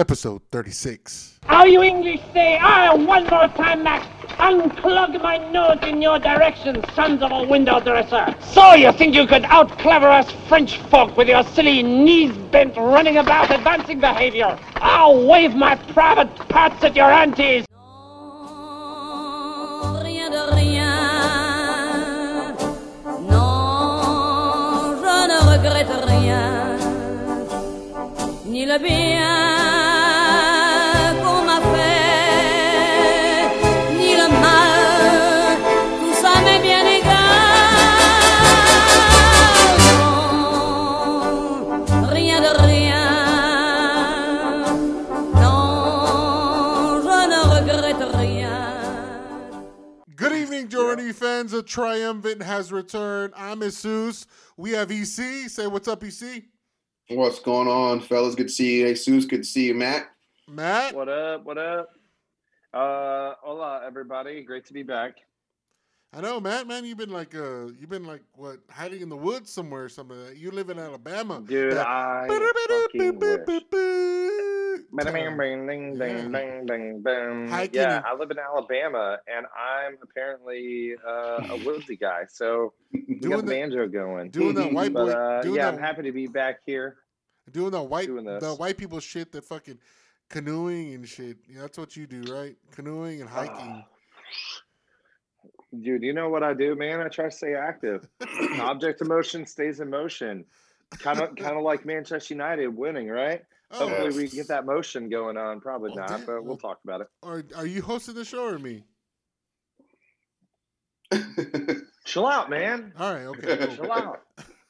episode 36. How you English say, ah, one more time, Max. Unclog my nose in your direction, sons of a window dresser. So you think you could outclever us French folk with your silly knees bent running about advancing behavior? I'll wave my private parts at your aunties. Non, rien de rien. Non, je ne regrette rien. Ni le bien Jordan triumphant has returned. I'm Jesus. We have EC. Say what's up, EC. What's going on, fellas? Good to see you. Jesus, good to see you, Matt. Matt. What up? What up? Uh, hola, everybody. Great to be back. I know, Matt. Man, you've been like, uh, you've been like, what, hiding in the woods somewhere or something. Like that. You live in Alabama, Dude, That- I fucking wish. Yeah, I live in Alabama, and I'm apparently uh, a woodsy guy, so we Doing got the the- banjo going. Doing that white But boy, uh, doing yeah, that, I'm happy to be back here. doing the white, doing the white people shit that fucking canoeing and shit. Yeah, that's what you do, right? Canoeing and hiking. Ah. Dude, you know what I do, man? I try to stay active. Object of motion stays in motion. Kind of, kind of like Manchester United winning, right? Oh, Hopefully, we Yes. get that motion going on. Probably Oh, not, damn. but we'll talk about it. are are you hosting the show or me? Chill out, man. All right, okay. cool. Chill out.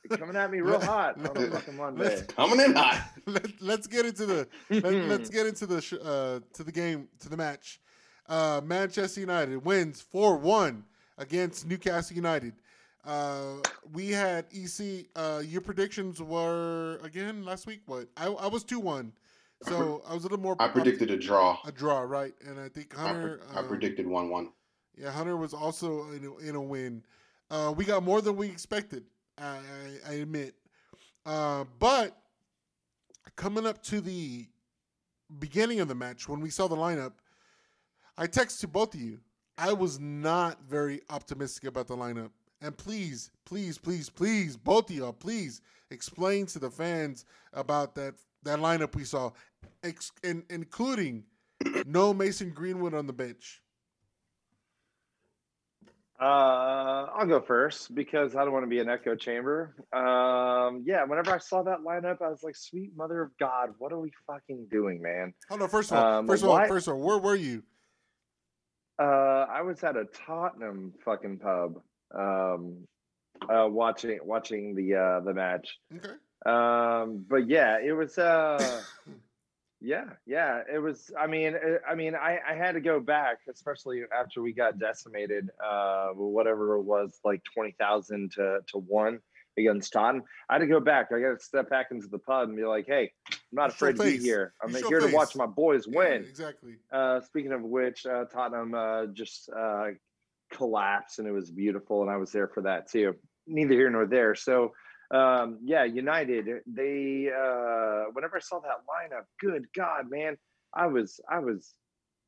You're coming at me real hot on a Let's- fucking Monday. Coming in hot. Let, let's get into the let, let's get into the sh- uh, to the game to the match. Uh, Manchester United wins four one against Newcastle United. Uh, we had EC. Uh, your predictions were again last week. What I, I was two one, so I was a little more. I predicted a draw. a draw, right? And I think I, Hunter. pre- I uh, predicted 1 1. Yeah, Hunter was also in a, in a win. Uh, we got more than we expected. I, I, I admit, uh, but coming up to the beginning of the match when we saw the lineup, I texted to both of you. I was not very optimistic about the lineup. And please, please, please, please, both of y'all, please explain to the fans about that that lineup we saw, ex- in, including no Mason Greenwood on the bench. Uh, I'll go first because I don't want to be an echo chamber. Um, yeah, whenever I saw that lineup, I was like, "Sweet Mother of God, what are we fucking doing, man?" Hold on. First of all, Um, first of all, why- first of all, where were you? Uh, I was at a Tottenham fucking pub, um, uh, watching watching the uh the match. Okay. Um, but yeah, it was uh yeah, yeah, it was I mean, uh, I mean, I I had to go back, especially after we got decimated uh whatever it was like 20,000 to to 1 against Tottenham. I had to go back. I got to step back into the pub and be like, "Hey, I'm not afraid to be here. I'm here to watch my boys Yeah, win." exactly. Uh, speaking of which, uh, Tottenham uh, just collapsed, and it was beautiful, and I was there for that too. Neither here nor there. So, um, yeah, United. They uh, whenever I saw that lineup, good God, man, I was, I was,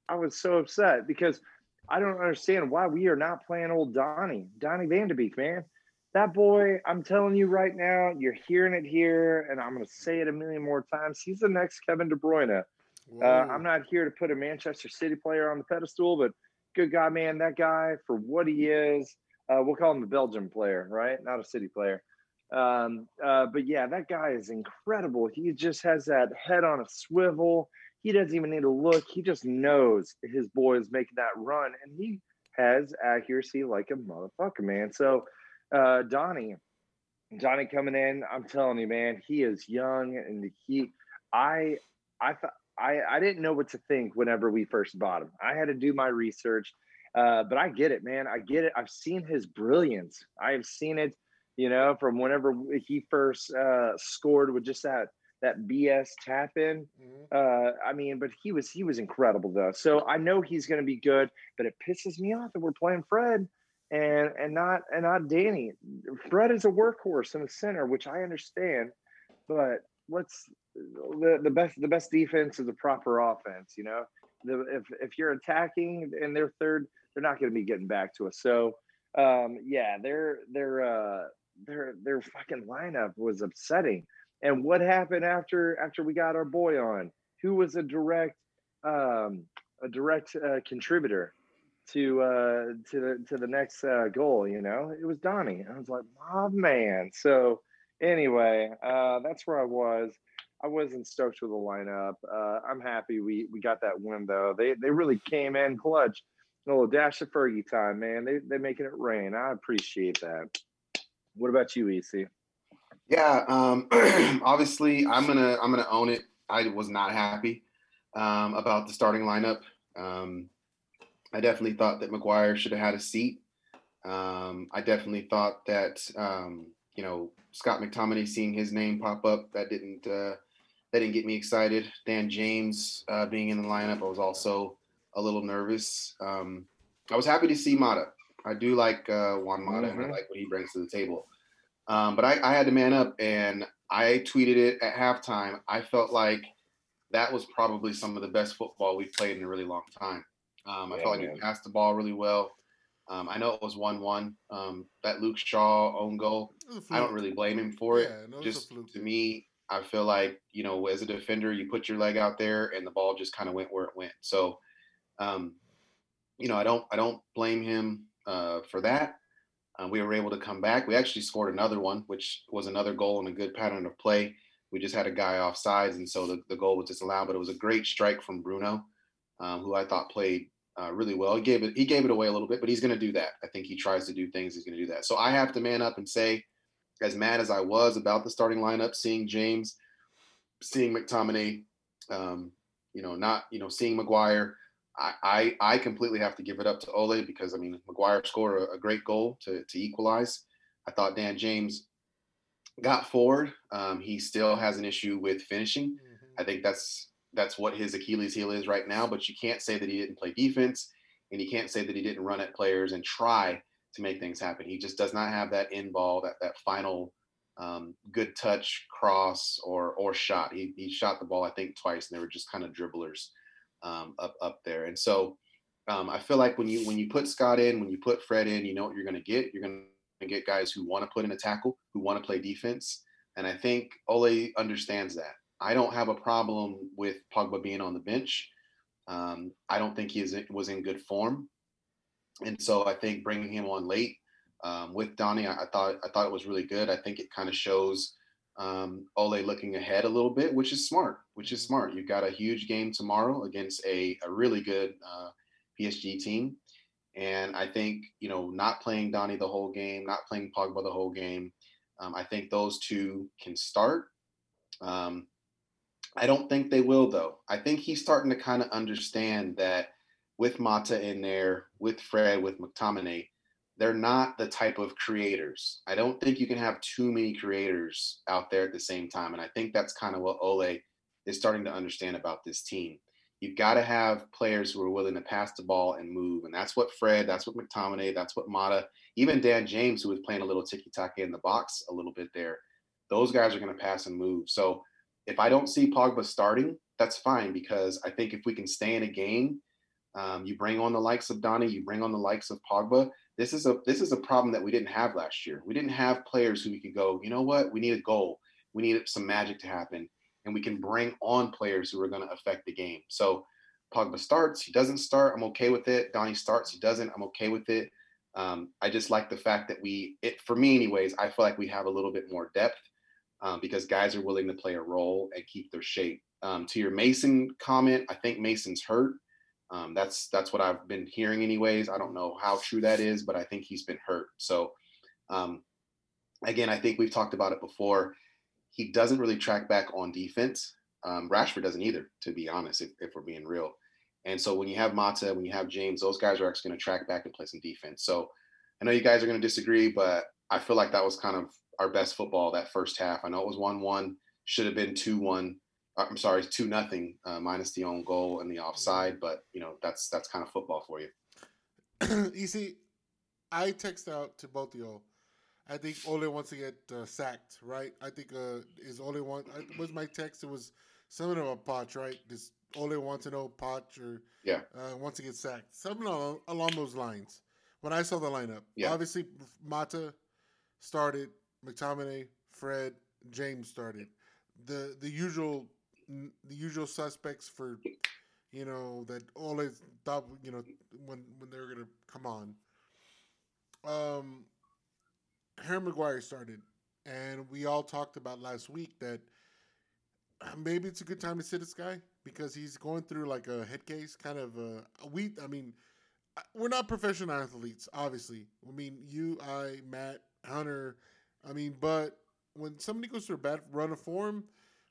I was so upset because I don't understand why we are not playing old Donny, Donny Van de Beek, man. That boy, I'm telling you right now, you're hearing it here, and I'm going to say it a million more times. He's the next Kevin De Bruyne. Uh, I'm not here to put a Manchester City player on the pedestal, but good guy, man, that guy for what he is, uh, we'll call him a Belgian player, right? Not a City player. Um, uh, but yeah, that guy is incredible. He just has that head on a swivel. He doesn't even need to look. He just knows his boy is making that run, and he has accuracy like a motherfucker, man. So, uh, Donnie, coming in, I'm telling you, man, he is young, and he, I, I thought. I, I didn't know what to think whenever we first bought him. I had to do my research, uh, but I get it, man. I get it. I've seen his brilliance. I have seen it, you know, from whenever he first uh, scored with just that that BS tap in. Mhm. Uh, I mean, but he was he was incredible though. So I know he's going to be good. But it pisses me off that we're playing Fred and and not and not Danny. Fred is a workhorse in the center, which I understand, but what's the, the best the best defense is a proper offense. You know, the, if if you're attacking and they're third, they're not going to be getting back to us. So um, yeah, their their uh, their their fucking lineup was upsetting. And what happened after after we got our boy on? Who was a direct um, a direct uh, contributor to uh, to the to the next uh, goal? You know, it was Donnie. I was like, my man. So anyway, uh, that's where I was. I wasn't stoked with the lineup. Uh, I'm happy we we got that win though. They they really came in clutch. A little dash of Fergie time, man. They they making it rain. I appreciate that. What about you, EC? Yeah, um, obviously, I'm gonna I'm gonna own it. I was not happy um, about the starting lineup. Um, I definitely thought that Maguire should have had a seat. Um, I definitely thought that um, you know Scott McTominay seeing his name pop up that didn't uh, that didn't get me excited. Dan James uh, being in the lineup, I was also a little nervous. Um, I was happy to see Mata. I do like uh, Juan Mata, and I Mhm. like what he brings to the table. Um, but I, I had to man up, and I tweeted it at halftime. I felt like that was probably some of the best football we've played in a really long time. Um, I Yeah, felt like man. we passed the ball really well. Um, I know it was one-one. Um, that Luke Shaw own goal, It was a I don't really blame him for it. Yeah, no, just to me, I feel like you know, as a defender, you put your leg out there, and the ball just kind of went where it went. So, um, you know, I don't, I don't blame him uh, for that. Um, we were able to come back. We actually scored another one, which was another goal and a good pattern of play. We just had a guy off sides, and so the, the goal was disallowed. But it was a great strike from Bruno, um, who I thought played uh, really well. He gave it he gave it away a little bit, but he's going to do that. I think he tries to do things. He's going to do that. So I have to man up and say, as mad as I was about the starting lineup, seeing James, seeing McTominay, um, you know, not you know seeing Maguire. I, I I completely have to give it up to Ole because I mean Maguire scored a, a great goal to to equalize. I thought Dan James got forward. Um, he still has an issue with finishing. Mhm. I think that's that's what his Achilles heel is right now. But you can't say that he didn't play defense, and you can't say that he didn't run at players and try to make things happen. He just does not have that in ball, that that final um, good touch cross or or shot. He he shot the ball I think twice, and they were just kind of dribblers um, up up there. And so um, I feel like when you when you put Scott in, when you put Fred in, you know what you're going to get. You're going to get guys who want to put in a tackle, who want to play defense, and I think Ole understands that. I don't have a problem with Pogba being on the bench. Um, I don't think he is, was in good form, and so I think bringing him on late um, with Donny, I, I thought I thought it was really good. I think it kind of shows um, Ole looking ahead a little bit, which is smart. Which is smart. You've got a huge game tomorrow against a, a really good uh, PSG team, and I think you know not playing Donny the whole game, not playing Pogba the whole game. Um, I think those two can start. Um, I don't think they will though. I think he's starting to kind of understand that with Mata in there, with Fred, with McTominay, they're not the type of creators. I don't think you can have too many creators out there at the same time. And I think that's kind of what Ole is starting to understand about this team. You've got to have players who are willing to pass the ball and move. And that's what Fred, that's what McTominay, that's what Mata, even Dan James, who was playing a little tiki taka in the box a little bit there. Those guys are going to pass and move. So if I don't see Pogba starting, that's fine because I think if we can stay in a game, um, you bring on the likes of Donny, you bring on the likes of Pogba. This is a this is a problem that we didn't have last year. We didn't have players who we could go, you know what, we need a goal, we need some magic to happen, and we can bring on players who are going to affect the game. So Pogba starts, he doesn't start, I'm okay with it. Donny starts, he doesn't, I'm okay with it. Um, I just like the fact that we, it for me anyways, I feel like we have a little bit more depth um, because guys are willing to play a role and keep their shape. Um, to your Mason comment, I think Mason's hurt. Um, that's that's what I've been hearing, anyways. I don't know how true that is, but I think he's been hurt. So, um, again, I think we've talked about it before. He doesn't really track back on defense. Um, Rashford doesn't either, to be honest, if, if we're being real. And so when you have Mata, when you have James, those guys are actually going to track back and play some defense. So I know you guys are going to disagree, but I feel like that was kind of our best football that first half. I know it was one-one, should have been two-one. uh, I'm sorry, two nothing uh, minus the own goal and the offside, but you know that's that's kind of football for you. you see, I text out to both of y'all. I think Ole wants to get uh, sacked, right? I think uh, is Ole want I, was my text. It was something about Potch, right? This Ole wants to know Potch or Yeah. uh, wants to get sacked, something along, along those lines. When I saw the lineup, Yeah. obviously Mata started, McTominay, Fred, James started. The the usual the usual suspects for you know that always thought you know when when they were gonna come on. Um, Harry Maguire started, and we all talked about last week that maybe it's a good time to sit this guy because he's going through like a head case, kind of a, a we. I mean, we're not professional athletes, obviously. I mean, you, I, Matt, Hunter. I mean, but when somebody goes through a bad run of form,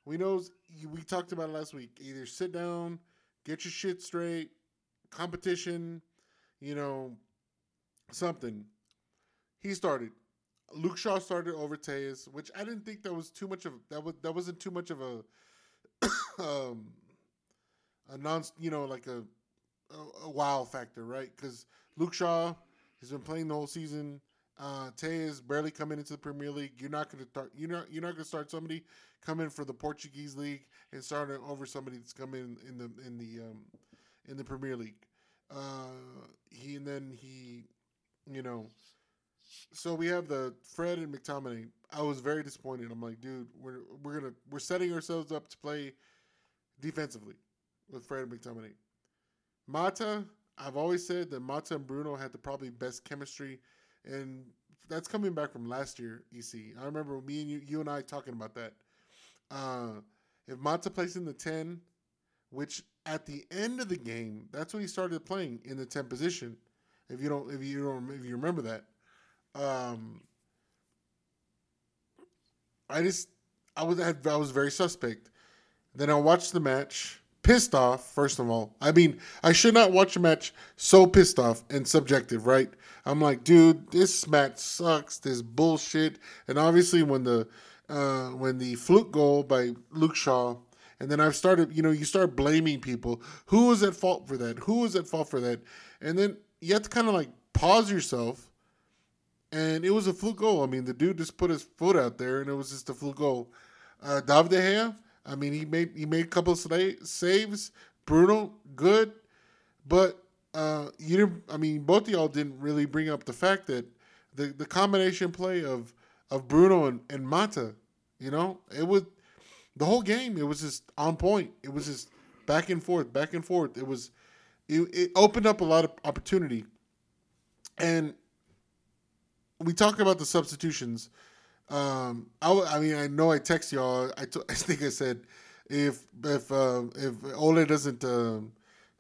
we knows we talked about it last week. Either sit down, get your shit straight, competition, you know, something. He started. Luke Shaw started over Telles, which I didn't think that was too much of that was that wasn't too much of a um a non you know like a a, a wow factor, right? Because Luke Shaw has been playing the whole season. Uh, is barely coming into the Premier League. You're not going to start. You're not. You're not going to start somebody coming for the Portuguese league and starting over somebody that's coming in the in the um, in the Premier League. Uh, he and then he, you know. So we have the Fred and McTominay. I was very disappointed. I'm like, dude, we're we're gonna we're setting ourselves up to play defensively with Fred and McTominay. Mata, I've always said that Mata and Bruno had the probably best chemistry, and that's coming back from last year. EC, I remember me and you, you and I talking about that. Uh, if Mata plays in the ten, which at the end of the game, that's when he started playing in the ten position. If you don't, if you don't, if you remember that, um, I just, I was, I was very suspect. Then I watched the match, pissed off. First of all, I mean, I should not watch a match so pissed off and subjective, right? I'm like, dude, this match sucks. This bullshit. And obviously, when the uh, when the fluke goal by Luke Shaw, and then I've started, you know, you start blaming people. Who was at fault for that? Who was at fault for that? And then you have to kind of like pause yourself. And it was a fluke goal. I mean, the dude just put his foot out there, and it was just a fluke goal. Uh, David De Gea, I mean, he made he made a couple of saves. Bruno, good, but uh, you didn't. I mean, both of y'all didn't really bring up the fact that the the combination play of of Bruno and, and Mata, you know, it was the whole game. It was just on point. It was just back and forth, back and forth. It was it, it opened up a lot of opportunity, and we talk about the substitutions. Um, I, I mean, I know I text y'all. I, t- I think I said if if uh, if Ole doesn't um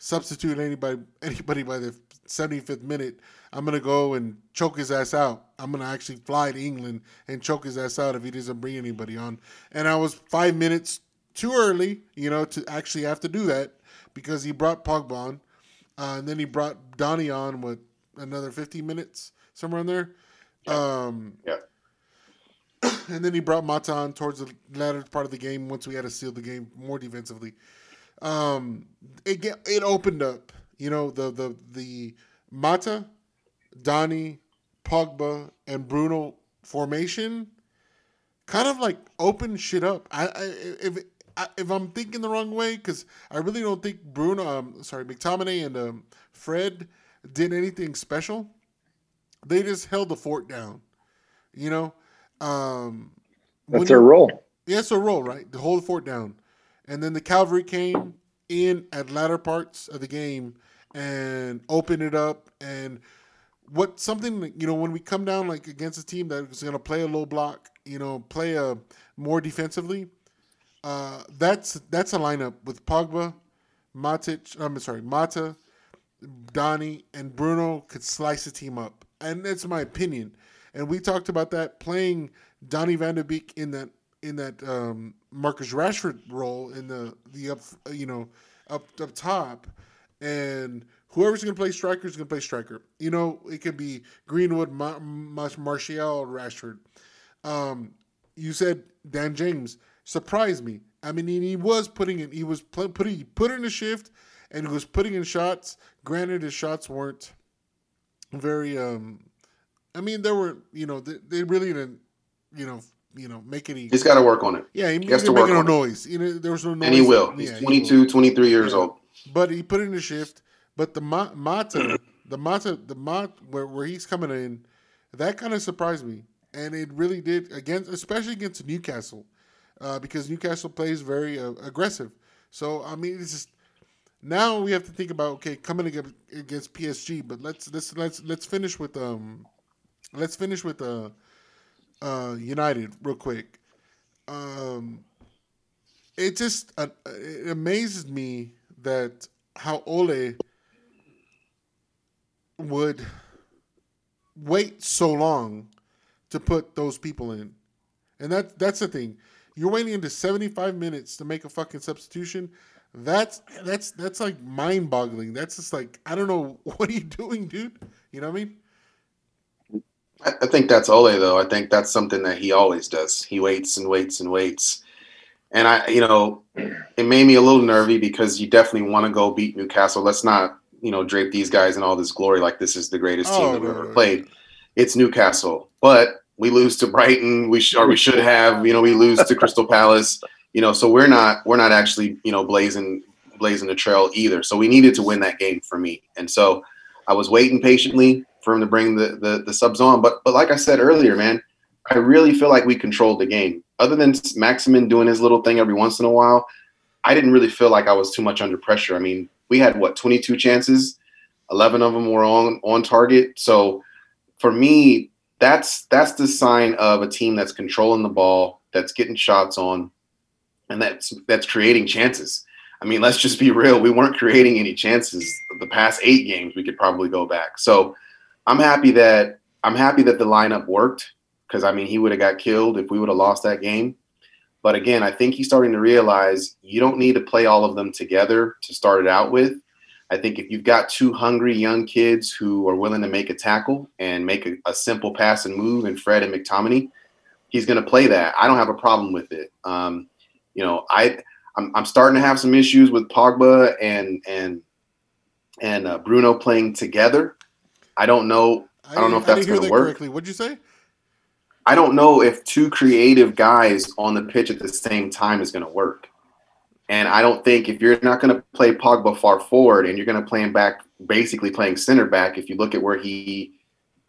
substitute anybody anybody by the 75th minute, I'm gonna go and choke his ass out. I'm gonna actually fly to England and choke his ass out if he doesn't bring anybody on. And I was five minutes too early, you know, to actually have to do that because he brought Pogba on, uh, and then he brought Donny on with another 15 minutes somewhere in there. Um, Yeah. and then he brought Mata on towards the latter part of the game once we had to seal the game more defensively. Um, it get, it opened up, you know, the the the Mata, Donny, Pogba, and Bruno formation kind of like opened shit up. I, I if I, if I'm thinking the wrong way, because I really don't think Bruno, um, sorry, McTominay and um, Fred did anything special. They just held the fort down, you know. Um, That's their role. yeah, it's a roll, right? To hold the fort down. And then the cavalry came in at latter parts of the game and opened it up. And what something you know when we come down like against a team that is going to play a low block, you know, play a more defensively. Uh, that's that's a lineup with Pogba, Matic. I'm sorry, Mata, Donny, and Bruno could slice the team up, and that's my opinion. And we talked about that playing Donny Van de Beek in that in that um, Marcus Rashford role in the the up you know up up top, and whoever's going to play striker is going to play striker. You know, it could be Greenwood, Ma- Ma- Martial, Rashford. Um, you said Dan James surprised me. I mean, he, was putting in, he was pl- putting, he put in a shift, and he was putting in shots. Granted, his shots weren't very, um, I mean, there were you know they, they really didn't you know you know make any. He's got to work on it. yeah, he, he has to make work no on it. noise. You know, there was no noise. And he will. He's Yeah, he 22, will. 23 years Yeah. old. But he put in a shift. But the Ma- Mata, the Mata, the Mata, where, where he's coming in, that kind of surprised me, and it really did against, especially against Newcastle, uh, because Newcastle plays very uh, aggressive. So I mean, it's just now we have to think about okay, coming against, against PSG. But let's let's let's let's finish with um, let's finish with uh, uh, United real quick. Um, it just uh, it amazes me that how Ole would wait so long to put those people in, and that that's the thing. You're waiting into 75 minutes to make a fucking substitution. That's that's that's like mind boggling. That's just like I don't know what are you doing, dude. You know what I mean? I, I think that's Ole though. I think that's something that he always does. He waits and waits and waits. And I, you know, it made me a little nervy because you definitely want to go beat Newcastle. Let's not, you know, drape these guys in all this glory like this is the greatest team Oh, that we've ever played. It's Newcastle, but we lose to Brighton. We sh- or we should have, you know, we lose to Crystal Palace. You know, so we're not we're not actually, you know, blazing blazing the trail either. So we needed to win that game for me. And so I was waiting patiently for him to bring the, the the subs on. But but like I said earlier, man, I really feel like we controlled the game. Other than Maximin doing his little thing every once in a while, I didn't really feel like I was too much under pressure. I mean, we had what 22 chances, 11 of them were on on target. So for me, that's that's the sign of a team that's controlling the ball, that's getting shots on, and that's that's creating chances. I mean, let's just be real. We weren't creating any chances the past eight games. We could probably go back. So I'm happy that I'm happy that the lineup worked because I mean he would have got killed if we would have lost that game. But again, I think he's starting to realize you don't need to play all of them together to start it out with. I think if you've got two hungry young kids who are willing to make a tackle and make a, a simple pass and move, and Fred and McTominay, he's going to play that. I don't have a problem with it. Um, you know, I I'm, I'm starting to have some issues with Pogba and and and uh, Bruno playing together. I don't know. I don't know if that's gonna that work. correctly. What'd you say? I don't know if two creative guys on the pitch at the same time is going to work. And I don't think if you're not going to play Pogba far forward and you're going to play him back, basically playing center back, if you look at where he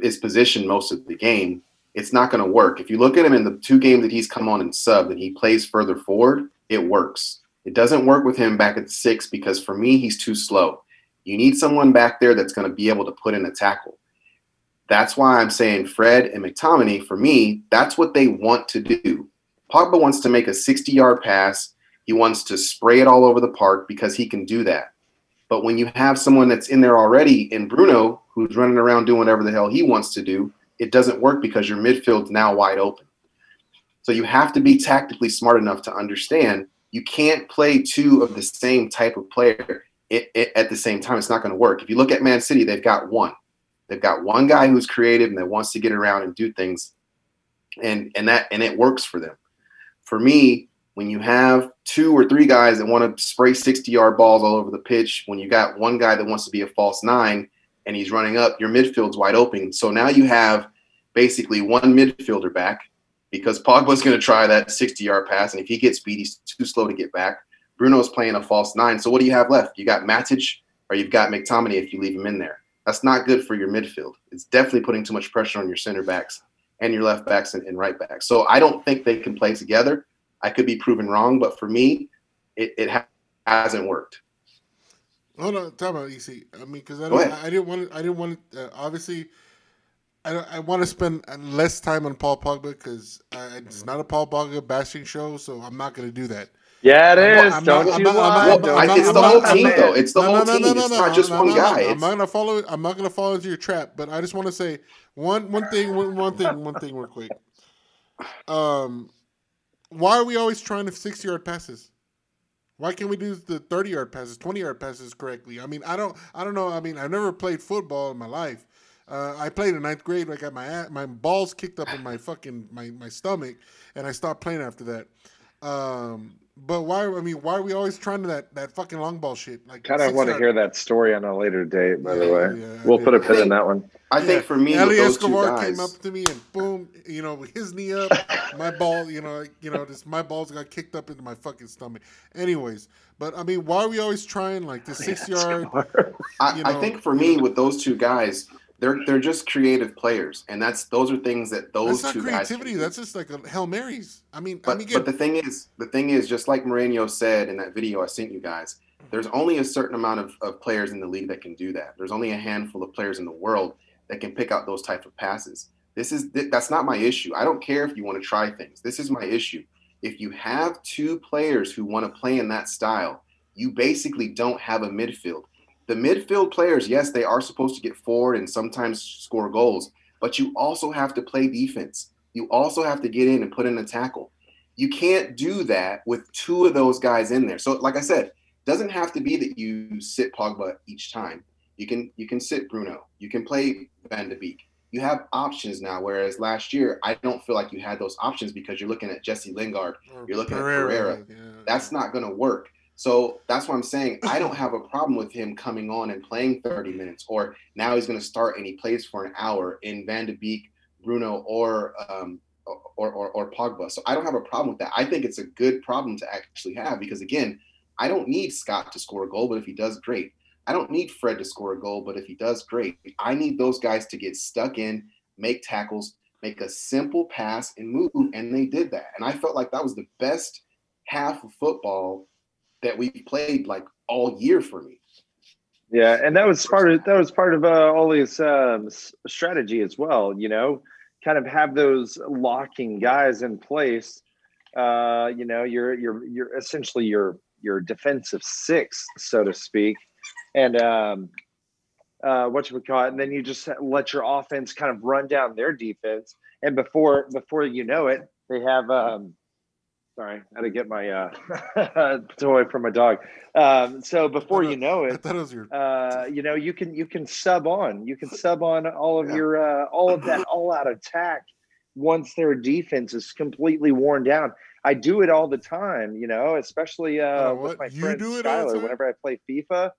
is positioned most of the game, it's not going to work. If you look at him in the two games that he's come on and sub and he plays further forward, it works. It doesn't work with him back at six because for me, he's too slow. You need someone back there that's going to be able to put in a tackle. That's why I'm saying Fred and McTominay, for me, that's what they want to do. Pogba wants to make a 60 yard pass. He wants to spray it all over the park because he can do that. But when you have someone that's in there already in Bruno, who's running around doing whatever the hell he wants to do, it doesn't work because your midfield's now wide open. So you have to be tactically smart enough to understand you can't play two of the same type of player it, it, at the same time. It's not going to work. If you look at Man City, they've got one. They've got one guy who's creative and that wants to get around and do things, and and that and it works for them. For me, when you have two or three guys that want to spray 60 yard balls all over the pitch, when you got one guy that wants to be a false nine and he's running up, your midfield's wide open. So now you have basically one midfielder back because Pogba's going to try that 60 yard pass, and if he gets beat, he's too slow to get back. Bruno's playing a false nine. So what do you have left? You got Matic or you've got McTominay if you leave him in there. That's not good for your midfield. It's definitely putting too much pressure on your center backs and your left backs and, and right backs. So I don't think they can play together. I could be proven wrong, but for me, it, it ha- hasn't worked. Hold on, talk about EC. I mean, because I, don't- I didn't want to. I didn't want to. Uh, obviously, I don't- I want to spend less time on Paul Pogba because it's not a Paul Pogba bashing show, so I'm not going to do that. Yeah, it is. I'm is. not- I'm Don't you I'm not- lie. I'm Don't not- I, you it's I'm the not- whole lie, team, though. It's the No, whole no, no, team. no, no, it's no, not just no, one no, guy. no. I'm It's- not gonna follow. I'm not gonna fall into your trap. But I just want to say one one thing. One, one thing. One thing. Real quick. Um, why are we always trying to sixty yard passes? Why can't we do the thirty yard passes, twenty yard passes correctly? I mean, I don't. I don't know. I mean, I've never played football in my life. Uh, I played in ninth grade. I got my a- my balls kicked up in my fucking my, my stomach, and I stopped playing after that. Um, But why? I mean, why are we always trying to that that fucking long ball shit? Like, Kind of want to hear that story on a later date. By the way, yeah, we'll did. put a pin in that one. I think for me, Ali with those two Escobar guys, came up to me and boom, you know, his knee up, my ball, you know, you know, this my balls got kicked up into my fucking stomach. Anyways, but I mean, why are we always trying like the six yard? I, you I know, think for me, with those two guys, they're they're just creative players, and that's those are things that those That's not two guys. can creativity. do. That's just like a hail marys. I mean, I But, mean, but the thing is, the thing is, just like Mourinho said in that video I sent you guys, there's only a certain amount of, of players in the league that can do that. There's only a handful of players in the world that can pick out those type of passes. This is th- that's not my issue. I don't care if you want to try things. This is my issue. If you have two players who want to play in that style, you basically don't have a midfield. The midfield players, yes, they are supposed to get forward and sometimes score goals, but you also have to play defense. You also have to get in and put in a tackle. You can't do that with two of those guys in there. So, like I said, doesn't have to be that you sit Pogba each time. You can you can sit Bruno. You can play Van de Beek. You have options now, whereas last year I don't feel like you had those options because you're looking at Jesse Lingard. you're looking at Pereira. yeah. That's not going to work. So that's what I'm saying. I don't have a problem with him coming on and playing 30 minutes, or now he's going to start and he plays for an hour in Van de Beek, Bruno, or um, or, or or Pogba. So I don't have a problem with that. I think it's a good problem to actually have because again, I don't need Scott to score a goal, but if he does, great. I don't need Fred to score a goal, but if he does, great. I need those guys to get stuck in, make tackles, make a simple pass, and move. And they did that. And I felt like that was the best half of football that we've played like all year for me. Yeah, and that was part of that was part of uh, Ole's um, strategy as well. You know, kind of have those locking guys in place. Uh, you know, you're you're you're essentially your your defensive six, so to speak, and um, uh, what you would call it, and then you just let your offense kind of run down their defense, and before before you know it, they have. Um, sorry, I had to get my uh, toy from my dog. Um, so before you know it, it your. uh, you know, you can you can sub on, you can sub on all of Yeah. your uh, all of that all out attack once their defense is completely worn down. I do it all the time, you know, especially uh, Oh, with my You friend do it all Skylar. Whenever I play FIFA,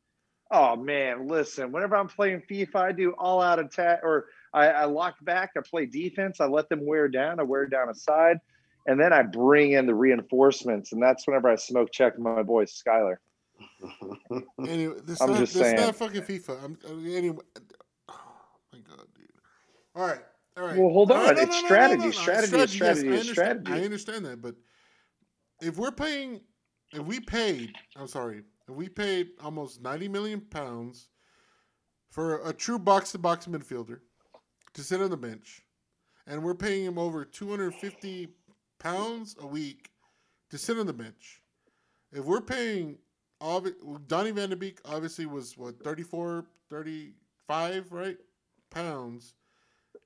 oh man, listen, whenever I'm playing FIFA, I do all out attack, or I, I lock back, I play defense, I let them wear down, I wear down a side, and then I bring in the reinforcements, and that's whenever I smoke check my boy Skylar. Anyway, this I'm not, just this saying. not fucking FIFA. I'm anyway. Oh my god, dude. All right, all right. Well, hold on. no, It's no, no, strategy, strategy, yes, strategy, I strategy. I understand that, but if we're paying, if we paid, I'm sorry, if we paid almost 90 million pounds for a true box-to-box midfielder to sit on the bench, and we're paying him over 250 pounds a week to sit on the bench. If we're paying, Donny Van de Beek obviously was what 34, 35, right? Pounds.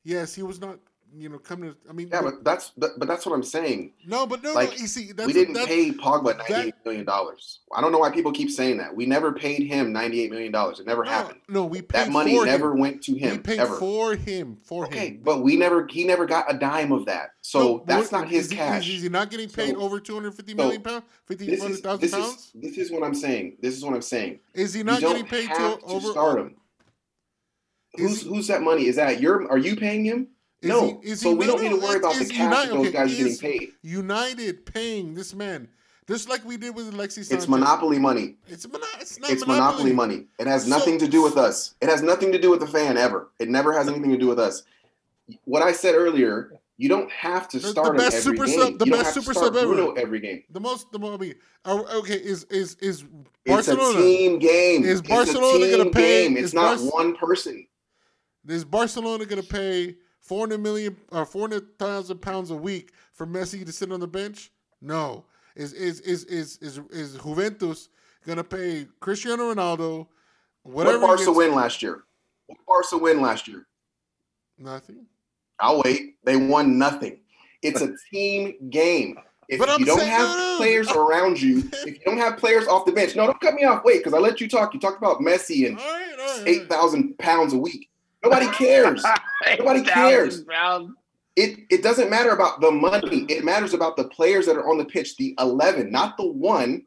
Yes, he was not, you know, coming to. I mean, yeah, but that's but, but that's what I'm saying. no, but no, like, no. You see, that's we didn't that's, pay Pogba that- ninety-eight million dollars. I don't know why people keep saying that. We never paid him ninety-eight million dollars. It never no, happened. no. We paid That money never him. went to We him paid ever. for him, for okay, him. but we never he never got a dime of that. So No, that's not his is he, cash. Is, he not getting paid So- over two hundred fifty so million pounds, fifty this is this is this is what I'm saying. This is what I'm saying. Is he not getting paid to over? start him. Who's who's that money? Is that your? Are you paying him? Is no. he- is so he- we don't need to worry about the cash United- those guys are getting paid. United paying this man, just like we did with Alexis Sanchez. It's monopoly money. It's, mono- it's not It's monopoly money. It has nothing to do with us. It has nothing to do with the fan ever. It never has anything to do with us. What I said earlier, you don't have to The- the start him best every super game. sub- the you best super sub ever. Bruno every game. The most, the most. I mean, are- okay, is is is It's a Barcelona? team game. Is Barcelona gonna pay- game. It's not Barc- one person. Is Barcelona going to pay four hundred million or four hundred thousand pounds a week for Messi to sit on the bench? No. Is is is is is, is Juventus going to pay Cristiano Ronaldo? Whatever. what Barca win last year? What Barca win last year? Nothing. I'll wait. They won nothing. It's a team game. If But I'm you don't saying- have no, no. players around you, if you don't have players off the bench, no, don't cut me off. Wait, because I let you talk. You talked about Messi and All right, all right, all eight right. pounds a week. Nobody cares. Nobody cares. it it doesn't matter about the money. It matters about the players that are on the pitch, the 11, not the one.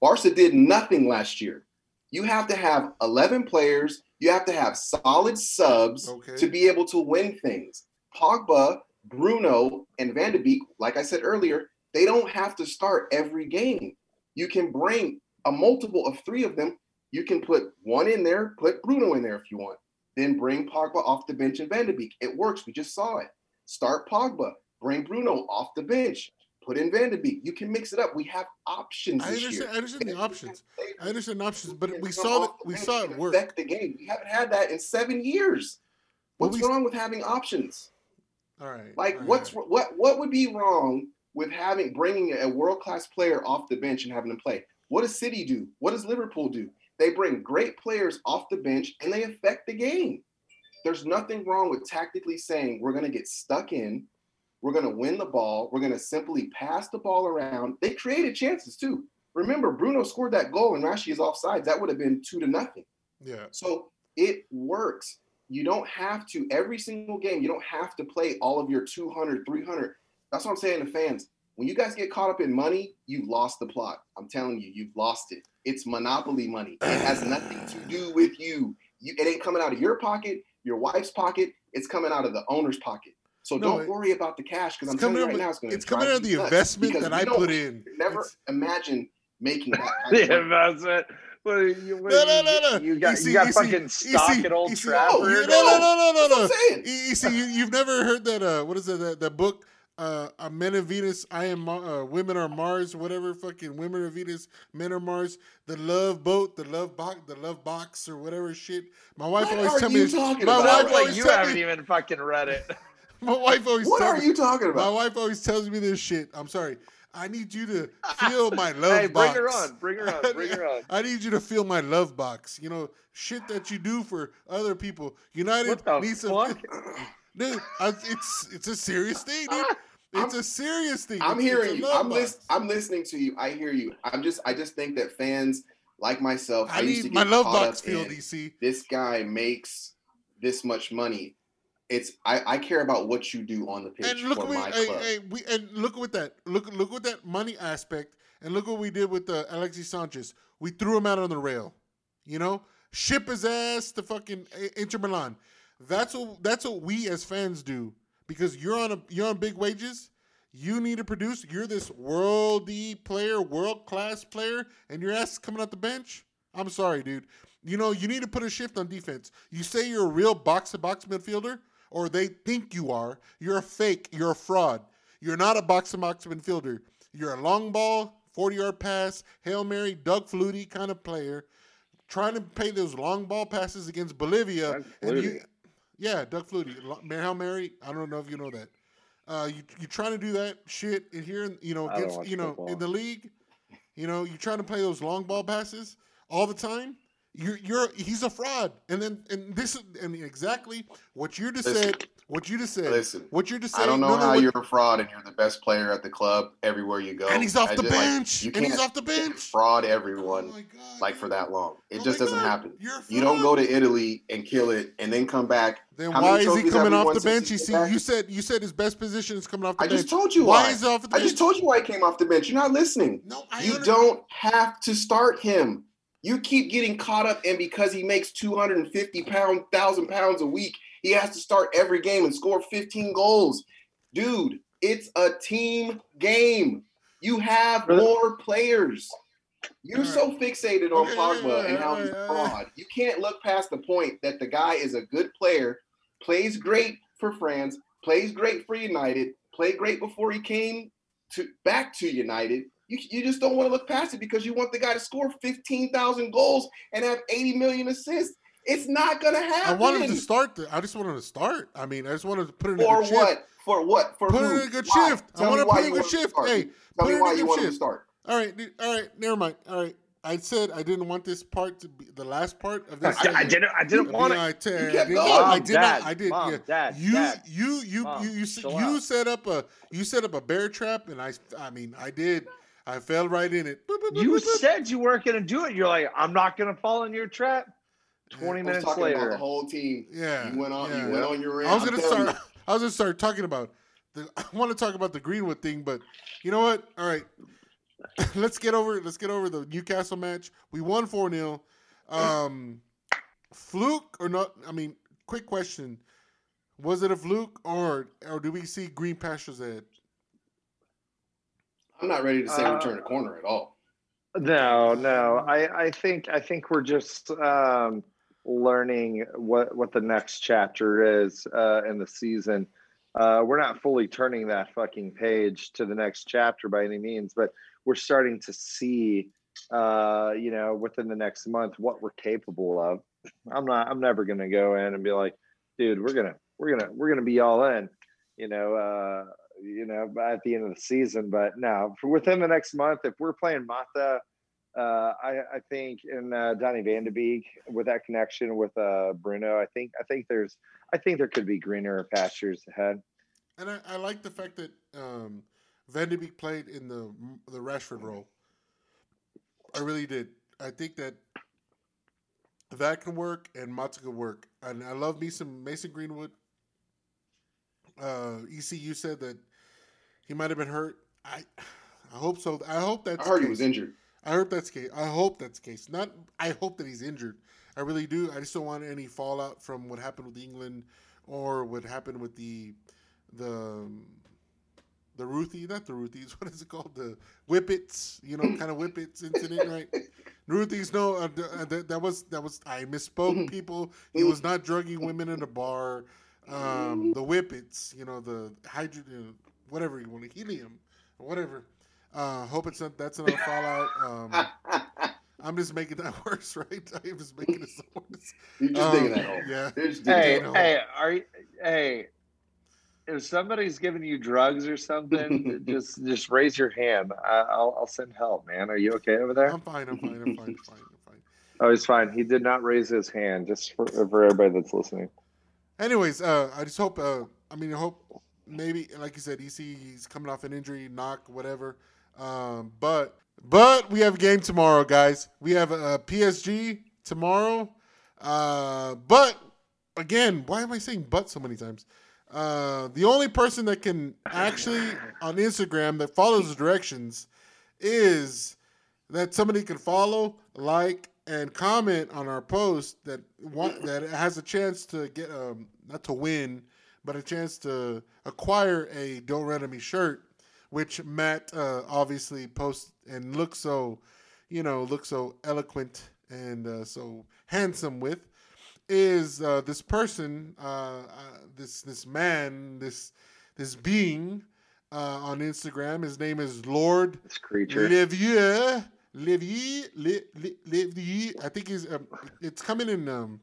Barca did nothing last year. You have to have 11 players. You have to have solid subs Okay. to be able to win things. Pogba, Bruno, and Van de Beek, like I said earlier, they don't have to start every game. You can bring a multiple of three of them. You can put one in there, put Bruno in there if you want. Then bring Pogba off the bench and Van de Beek. It works. We just saw it. Start Pogba, bring Bruno off the bench, put in Van de Beek. You can mix it up. We have options I this understand. year. I understand the options. I understand options, but we saw that we saw it work. Affect the game. We haven't had that in seven years. What's we- wrong with having options? All right. Like, all right. what's what what would be wrong with having bringing a world class player off the bench and having them play? What does City do? What does Liverpool do? They bring great players off the bench and they affect the game. There's nothing wrong with tactically saying we're going to get stuck in, we're going to win the ball, we're going to simply pass the ball around. They created chances too. Remember, Bruno scored that goal and Rashi is offsides. That would have been two to nothing. Yeah. So it works. You don't have to, every single game, you don't have to play all of your 200, 300. That's what I'm saying to fans. When you guys get caught up in money, you've lost the plot. I'm telling you, you've lost it. It's monopoly money. It has nothing to do with you. you it ain't coming out of your pocket, your wife's pocket. It's coming out of the owner's pocket. So No, don't it- worry about the cash because I'm telling you out. right now, it's going to It's coming out of the investment that I put in. Never It's- imagine making that. the investment. What, are you, what, No, no, no, no. You got, see- you got see- fucking stock see- at Old you see- Trafford. No, no, no, no, no, That's no. I'm saying. You, you see, you, you've never heard that. Uh, what is it? That, that book. Uh, uh, Men of Venus, I am Ma- uh, women are Mars, whatever. Fucking women are Venus, men are Mars. The love boat, the love box, the love box, or whatever shit. My wife What always are tell me. talking my about? wife like always you haven't me. even fucking read it. My wife always. What are me- you talking about? My wife always tells me this shit. I'm sorry. I need you to feel my love hey, box. bring her on. Bring her on. Bring her on. I need you to feel my love box. You know, shit that you do for other people. United What the needs fuck? to, dude. I, it's it's a serious thing, dude. It's a serious thing. I'm It's- it's hearing a you. I'm box. lis- I'm listening to you. I hear you. I'm just I just think that fans like myself. I used to need my love box feel, DC. This guy makes this much money. It's I, I care about what you do on the pitch And look for what my we, hey, club. hey, we and look with that. Look look with that money aspect, and look what we did with uh, Alexis Sanchez. We threw him out on the rail. You know, ship his ass to fucking Inter Milan. That's what that's what we as fans do because you're on a you're on big wages. You need to produce. You're this worldy player, world class player, and your ass is coming off the bench. I'm sorry, dude. You know you need to put a shift on defense. You say you're a real box to box midfielder, or they think you are. You're a fake. You're a fraud. You're not a box to box midfielder. You're a long ball, 40 yard pass, hail mary, Doug Flutie kind of player, trying to pay those long ball passes against Bolivia. And you. Yeah, Doug Flutie, Lo- hail mary. I don't know if you know that. Uh, you you trying to do that shit in here, you know, against you know football. in the league. You know, you're trying to play those long ball passes all the time. You're you're he's a fraud. And then and this is and exactly what you just Listen. said. What you just said. Listen, What you just said. I don't know no, no, how what- you're a fraud and you're the best player at the club everywhere you go. And he's off I the just, bench. you and he's off the bench. fraud Oh everyone my God, like for that long. It Oh just doesn't God, happen. You don't go to Italy and kill it and then come back. Then How why is he coming off the bench? You see, you said you said his best position is coming off the I bench. I just told you why. why. is he off the I just told you why he came off the bench. You're not listening. No, I you under- don't have to start him. You keep getting caught up, and because he makes 250 pound, thousand pounds a week, he has to start every game and score 15 goals. Dude, it's a team game. You have Brother- more players. You're All so fixated on Okay, Pogba yeah, and how yeah, he's yeah, a fraud. You can't look past the point that the guy is a good player, plays great for France, plays great for United, played great before he came to back to United. You, you just don't want to look past it because you want the guy to score 15,000 goals and have 80 million assists. It's not going to happen. I wanted to start. The, I just wanted to start. I mean, I just wanted to put in a For good shift. what? For what? For Put who? in a good Why? shift. I want to put in a good want him to shift. Hey, Tell put me in why a you good want to start. All right, all right, Never mind. All right. I said I didn't want this part to be the last part of this. I, I didn't. I didn't want it. I, tell you, You I kept did, going. I Mom, did Dad, not. I did. Mom, yeah. Dad, you, Dad. you, you, Mom, you, you, s- chill you set up a, you set up a bear trap, and I, I mean, I did. I fell right in it. Boop, boop, boop, You boop, boop. said you weren't going to do it. You're like, I'm not going to fall in your trap. Twenty I was minutes talking about later, the whole team. Yeah, You went on. yeah. You went on your. I was gonna telling start. I was gonna start talking about the, I want to talk about the Greenwood thing, but you know what? All right, let's get over let's get over the Newcastle match. We won four 0 Um, fluke or not? I mean, quick question: Was it a fluke or or do we see green pastures ahead? I'm not ready to say Uh, we turn a corner at all. No, no. I, I think I think we're just um, learning what what the next chapter is uh, in the season. Uh, we're not fully turning that fucking page to the next chapter by any means, but we're starting to see, uh, you know, within the next month what we're capable of. I'm not. I'm never gonna go in and be like, dude, we're gonna we're gonna we're gonna be all in. You know, uh, you know, at the end of the season. But now for within the next month, if we're playing Mata, uh, I, I think in uh, Donny Van de Beek with that connection with uh, Bruno, I think I think there's I think there could be greener pastures ahead. And I, I like the fact that um, Van de Beek played in the the Rashford role. I really did. I think that that can work and Mata can work. And I love me some Mason Greenwood. Uh, ECU said that he might have been hurt. I I hope so. I hope that's I heard he was injured. I hope that's the case. I hope that's the case. Not. I hope that he's injured. I really do. I just don't want any fallout from what happened with England or what happened with the the the Ruthie, not the Ruthies. What is it called? The Whippets. You know, kind of Whippets incident, right? Ruthies. No, uh, th- uh, that, that was that was. I misspoke, people. He was not drugging women in a bar. Um, the Whippets. You know, the hydrogen, whatever you want, helium, whatever. Uh, hope it's not. That's another fallout. Um, I'm just making that worse, right? I'm just making it so worse. You're just Um, digging that hole. yeah. Just digging Hey, hole. hey, are you? Hey, if somebody's giving you drugs or something, just just raise your hand. I, I'll I'll send help, man. Are you okay over there? I'm fine. I'm fine. I'm fine. I'm fine. I'm fine. Oh, he's fine. He did not raise his hand. Just for for everybody that's listening. Anyways, uh, I just hope. Uh, I mean, I hope maybe, like you said, EC he's coming off an injury, knock, whatever. Um, but but we have a game tomorrow, guys. We have a, PSG tomorrow. Uh, but again, why am I saying but so many times? Uh, the only person that can actually on Instagram that follows the directions is that somebody can follow, like, and comment on our post that want that has a chance to get um not to win, but a chance to acquire a Don't Run Me shirt, which Matt uh, obviously posts and looks so, you know, looks so eloquent and uh, so handsome with. Is uh, this person, uh, uh, this this man, this this being uh, on Instagram? His name is Lord This creature. Livier, Livier, Li- Li- Livier. I think he's. Um, it's coming in um,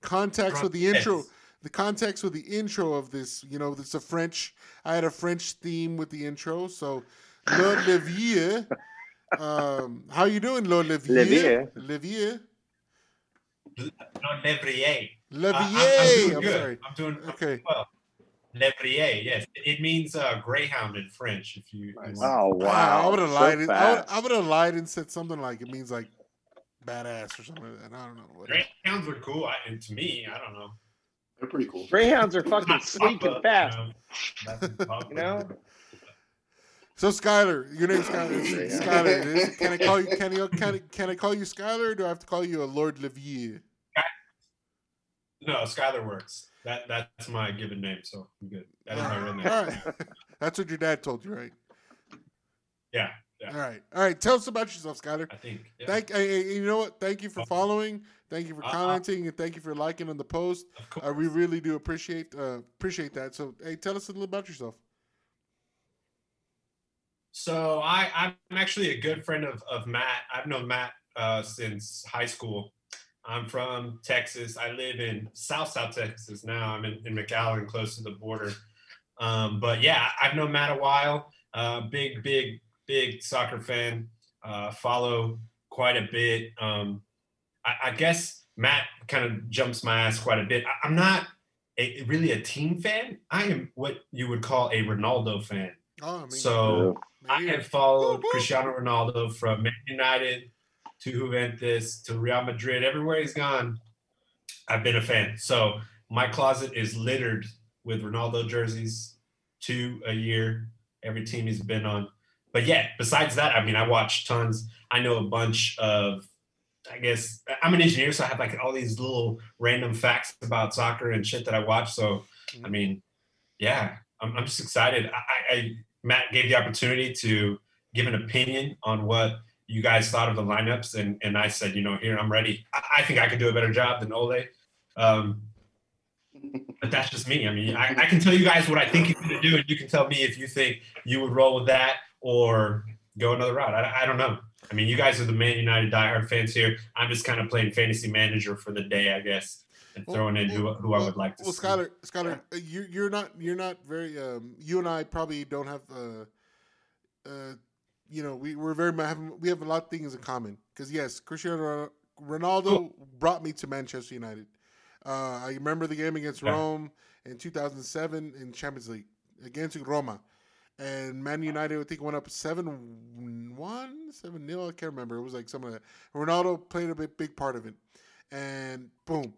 context with the intro. The context with the intro of this, you know, it's a French. I had a French theme with the intro, so Lord Livier. Um, how you doing, Lord Livier? Livier. Livier. No, Levrier. Livier. I- I'm, I'm doing I'm good. sorry. I'm doing I'm Okay. doing well. Levrier, yes. It means uh, greyhound in French. If you, you Nice. Oh wow! I would have so lied. and- I would. I would have lied and said something like it means like badass or something. Like that. I don't know. Whatever. greyhounds are cool. I, and to me, I don't know. They're pretty cool. Greyhounds are fucking sleek and fast. You know, That's You know? So Skylar, your name's Skylar. Yeah. Skylar, can I call you? Can I can I, can I call you Skylar? Or do I have to call you a Lord Livier? No, Skylar works. That that's my given name, so I'm good. That is my real name. All right, that's what your dad told you, right? Yeah, yeah. All right, all right. Tell us about yourself, Skylar. I think. Yeah, Thank. Hey, hey, you know what? Thank you for following. Thank you for Uh-uh. commenting, and thank you for liking on the post. of course. Uh, we really do appreciate uh, appreciate that. So, hey, tell us a little about yourself. So I, I'm actually a good friend of, of Matt. I've known Matt uh, since high school. I'm from Texas. I live in South South Texas now. I'm in, in McAllen, close to the border. Um, but yeah, I've known Matt a while. Uh, big, big, big soccer fan. Uh, follow quite a bit. Um, I, I guess Matt kind of jumps my ass quite a bit. I, I'm not a, really a team fan. I am what you would call a Ronaldo fan. Oh, I mean, So I have followed. Cristiano Ronaldo from Man United to Juventus to Real Madrid. Everywhere he's gone, I've been a fan. So my closet is littered with Ronaldo jerseys. two a year. Every team he's been on. But yeah, besides that, I mean, I watch tons. I know a bunch of. I guess I'm an engineer, so I have like all these little random facts about soccer and shit that I watch. So, I mean, yeah, I'm, I'm just excited. I, I Matt gave the opportunity to give an opinion on what you guys thought of the lineups, and and I said, you know, here I'm ready. I, I think I could do a better job than Ole. Um, but that's just me. I mean, I, I can tell you guys what I think he's going to do, and you can tell me if you think you would roll with that or go another route. I, I don't know. I mean, you guys are the Man United diehard fans here. I'm just kind of playing fantasy manager for the day, I guess, and throwing in who, who I would like to. Well, see. Skylar, Skylar, uh, you you're not you're not very. Um, you and I probably don't have. Uh, uh, you know, we we're very have, we have a lot of things in common because yes, Cristiano Ronaldo brought me to Manchester United. Uh, I remember the game against Yeah. Rome in 2007 in Champions League against Roma. And Man United, I think, went up 7 1, 7 0. I can't remember. It was like some of that. Ronaldo played a big, big part of it. And boom.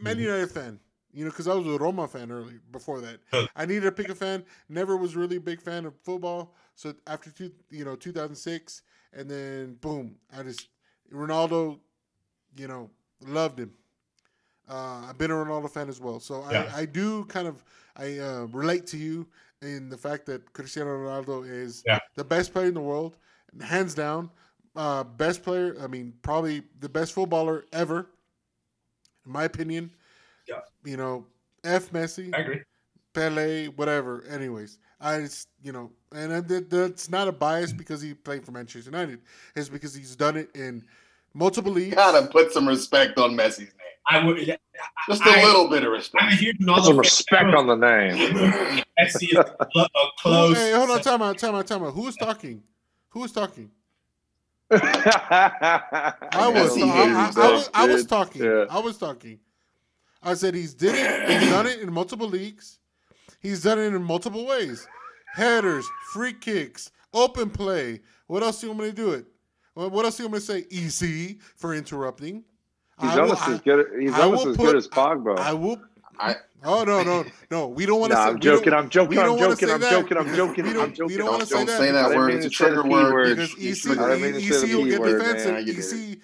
Man Mhm. United fan. You know, because I was a Roma fan early before that. I needed to pick a fan. Never was really a big fan of football. So after two, you know, 2006, and then boom, I just Ronaldo, you know, loved him. Uh, I've been a Ronaldo fan as well, so Yeah. I, I do kind of I uh, relate to you in the fact that Cristiano Ronaldo is Yeah. the best player in the world, hands down, uh, best player. I mean, probably the best footballer ever, in my opinion. Yeah. You know, F Messi. I agree. Pele, whatever. Anyways, I just you know, and that's not a bias because he played for Manchester United. It's because he's done it in multiple leagues. Gotta put some respect on Messi's name. I would. yeah, Just a I- little bit of I'm respect. a huge some respect on the name. Messi is a clo- a Who- close. hey, hold on, time out, time out, time out. Who was talking? Who is talking? I was, I, I- I was, I was talking. Yeah. I was talking. I said he's did it. He's done it in multiple leagues. He's done it in multiple ways: headers, free kicks, open play. What else do you want me to do it? What what else do you want me to say? EC for interrupting. He's I almost I- as good. He's almost will as put- good as Pogba. I will. I- oh no no no! We don't want no, to. I'm joking. I'm joking. I'm joking. I'm joking. I'm joking. I'm don't- joking. we don't wanna say that. Don't that say that word. It's a to say the trigger word. word. because You EC, should- I to EC will get defensive. man. You did EC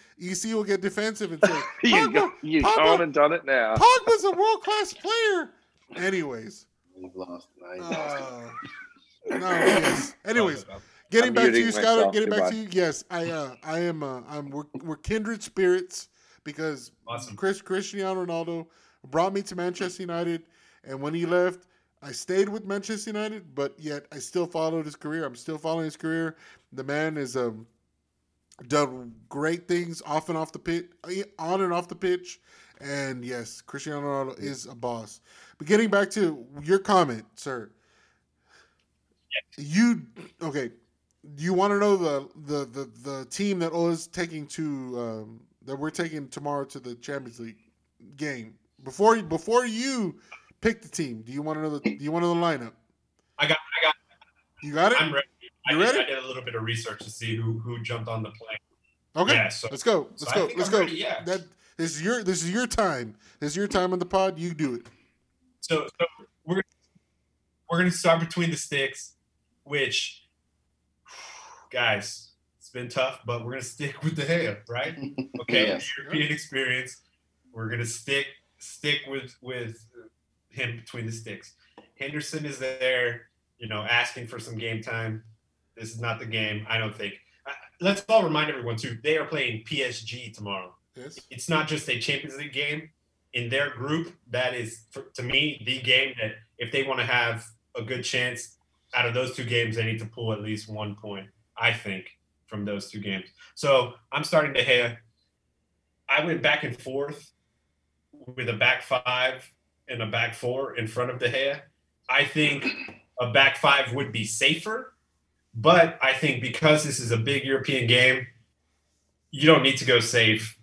EC will get defensive and say, you Pogba, go, you Pogba- gone and done it now. Pogba's a world class player. Anyways, We've lost. Uh, no, yes. Anyways, getting I'm back to you, Skylar. myself. Getting back to you. Yes, I, uh, I am. Uh, I'm. We're, we're kindred spirits because Awesome. Chris Cristiano Ronaldo brought me to Manchester United, and when he left, I stayed with Manchester United. But yet, I still followed his career. I'm still following his career. The man has um done great things off and off the pitch, on and off the pitch. And yes, Cristiano Ronaldo is a boss. But getting back to your comment, sir, you okay? You want to know the the the, the team that was taking to um, that we're taking tomorrow to the Champions League game before before you pick the team? Do you want to know the Do you want to know the lineup? I got. I got. You got it. I'm ready. I You did, ready? I did a little bit of research to see who who jumped on the plane. Okay, Yeah, so- let's go. Let's I go. Let's I'm go. ready, yeah. That this is your this is your time. This is your time on the pod. You do it. So, so we're we're gonna start between the sticks, which guys, it's been tough, but we're gonna stick with the hair, right? Okay, Yes. European experience. We're gonna stick stick with with him between the sticks. Henderson is there, you know, asking for some game time. This is not the game, I don't think. Uh, let's all remind everyone too. They are playing PSG tomorrow Yes. it's not just a Champions League game. In their group, that is, for, to me, the game that if they want to have a good chance out of those two games, they need to pull at least one point, I think, from those two games. So I'm starting to have. I went back and forth with a back five and a back four in front of the hair. I think a back five would be safer, but I think because this is a big European game, you don't need to go safe.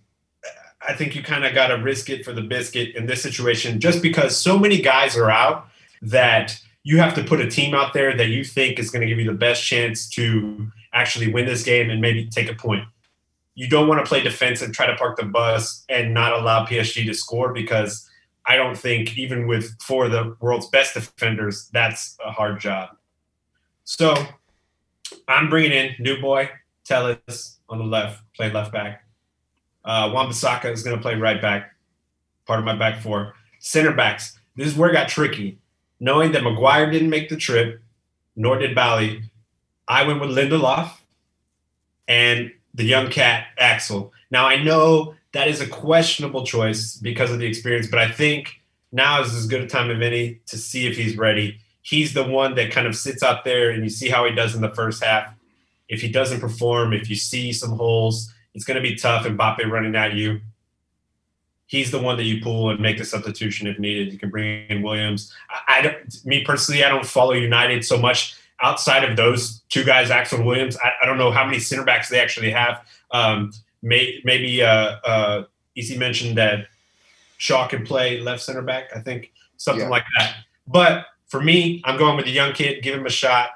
I think you kind of got to risk it for the biscuit in this situation, just because so many guys are out that you have to put a team out there that you think is going to give you the best chance to actually win this game and maybe take a point. You don't want to play defense and try to park the bus and not allow PSG to score because I don't think even with four of the world's best defenders, that's a hard job. So I'm bringing in new boy Telles on the left, play left back. Uh, Wan-Bissaka is going to play right back, part of my back four. Center backs. This is where it got tricky. Knowing that Maguire didn't make the trip, nor did Bailly, I went with Lindelof and the young cat Axel. Now I know that is a questionable choice because of the experience, but I think now is as good a time as any to see if he's ready. He's the one that kind of sits out there and you see how he does in the first half. If he doesn't perform, if you see some holes, it's going to be tough. And Mbappe running at you. He's the one that you pull and make the substitution if needed. You can bring in Williams. I, I don't, me personally, I don't follow United so much outside of those two guys, Axel Williams. I, I don't know how many center backs they actually have. Um, may, maybe uh, uh, EC mentioned that Shaw can play left center back. I think something Yeah. like that. But for me, I'm going with the young kid. Give him a shot.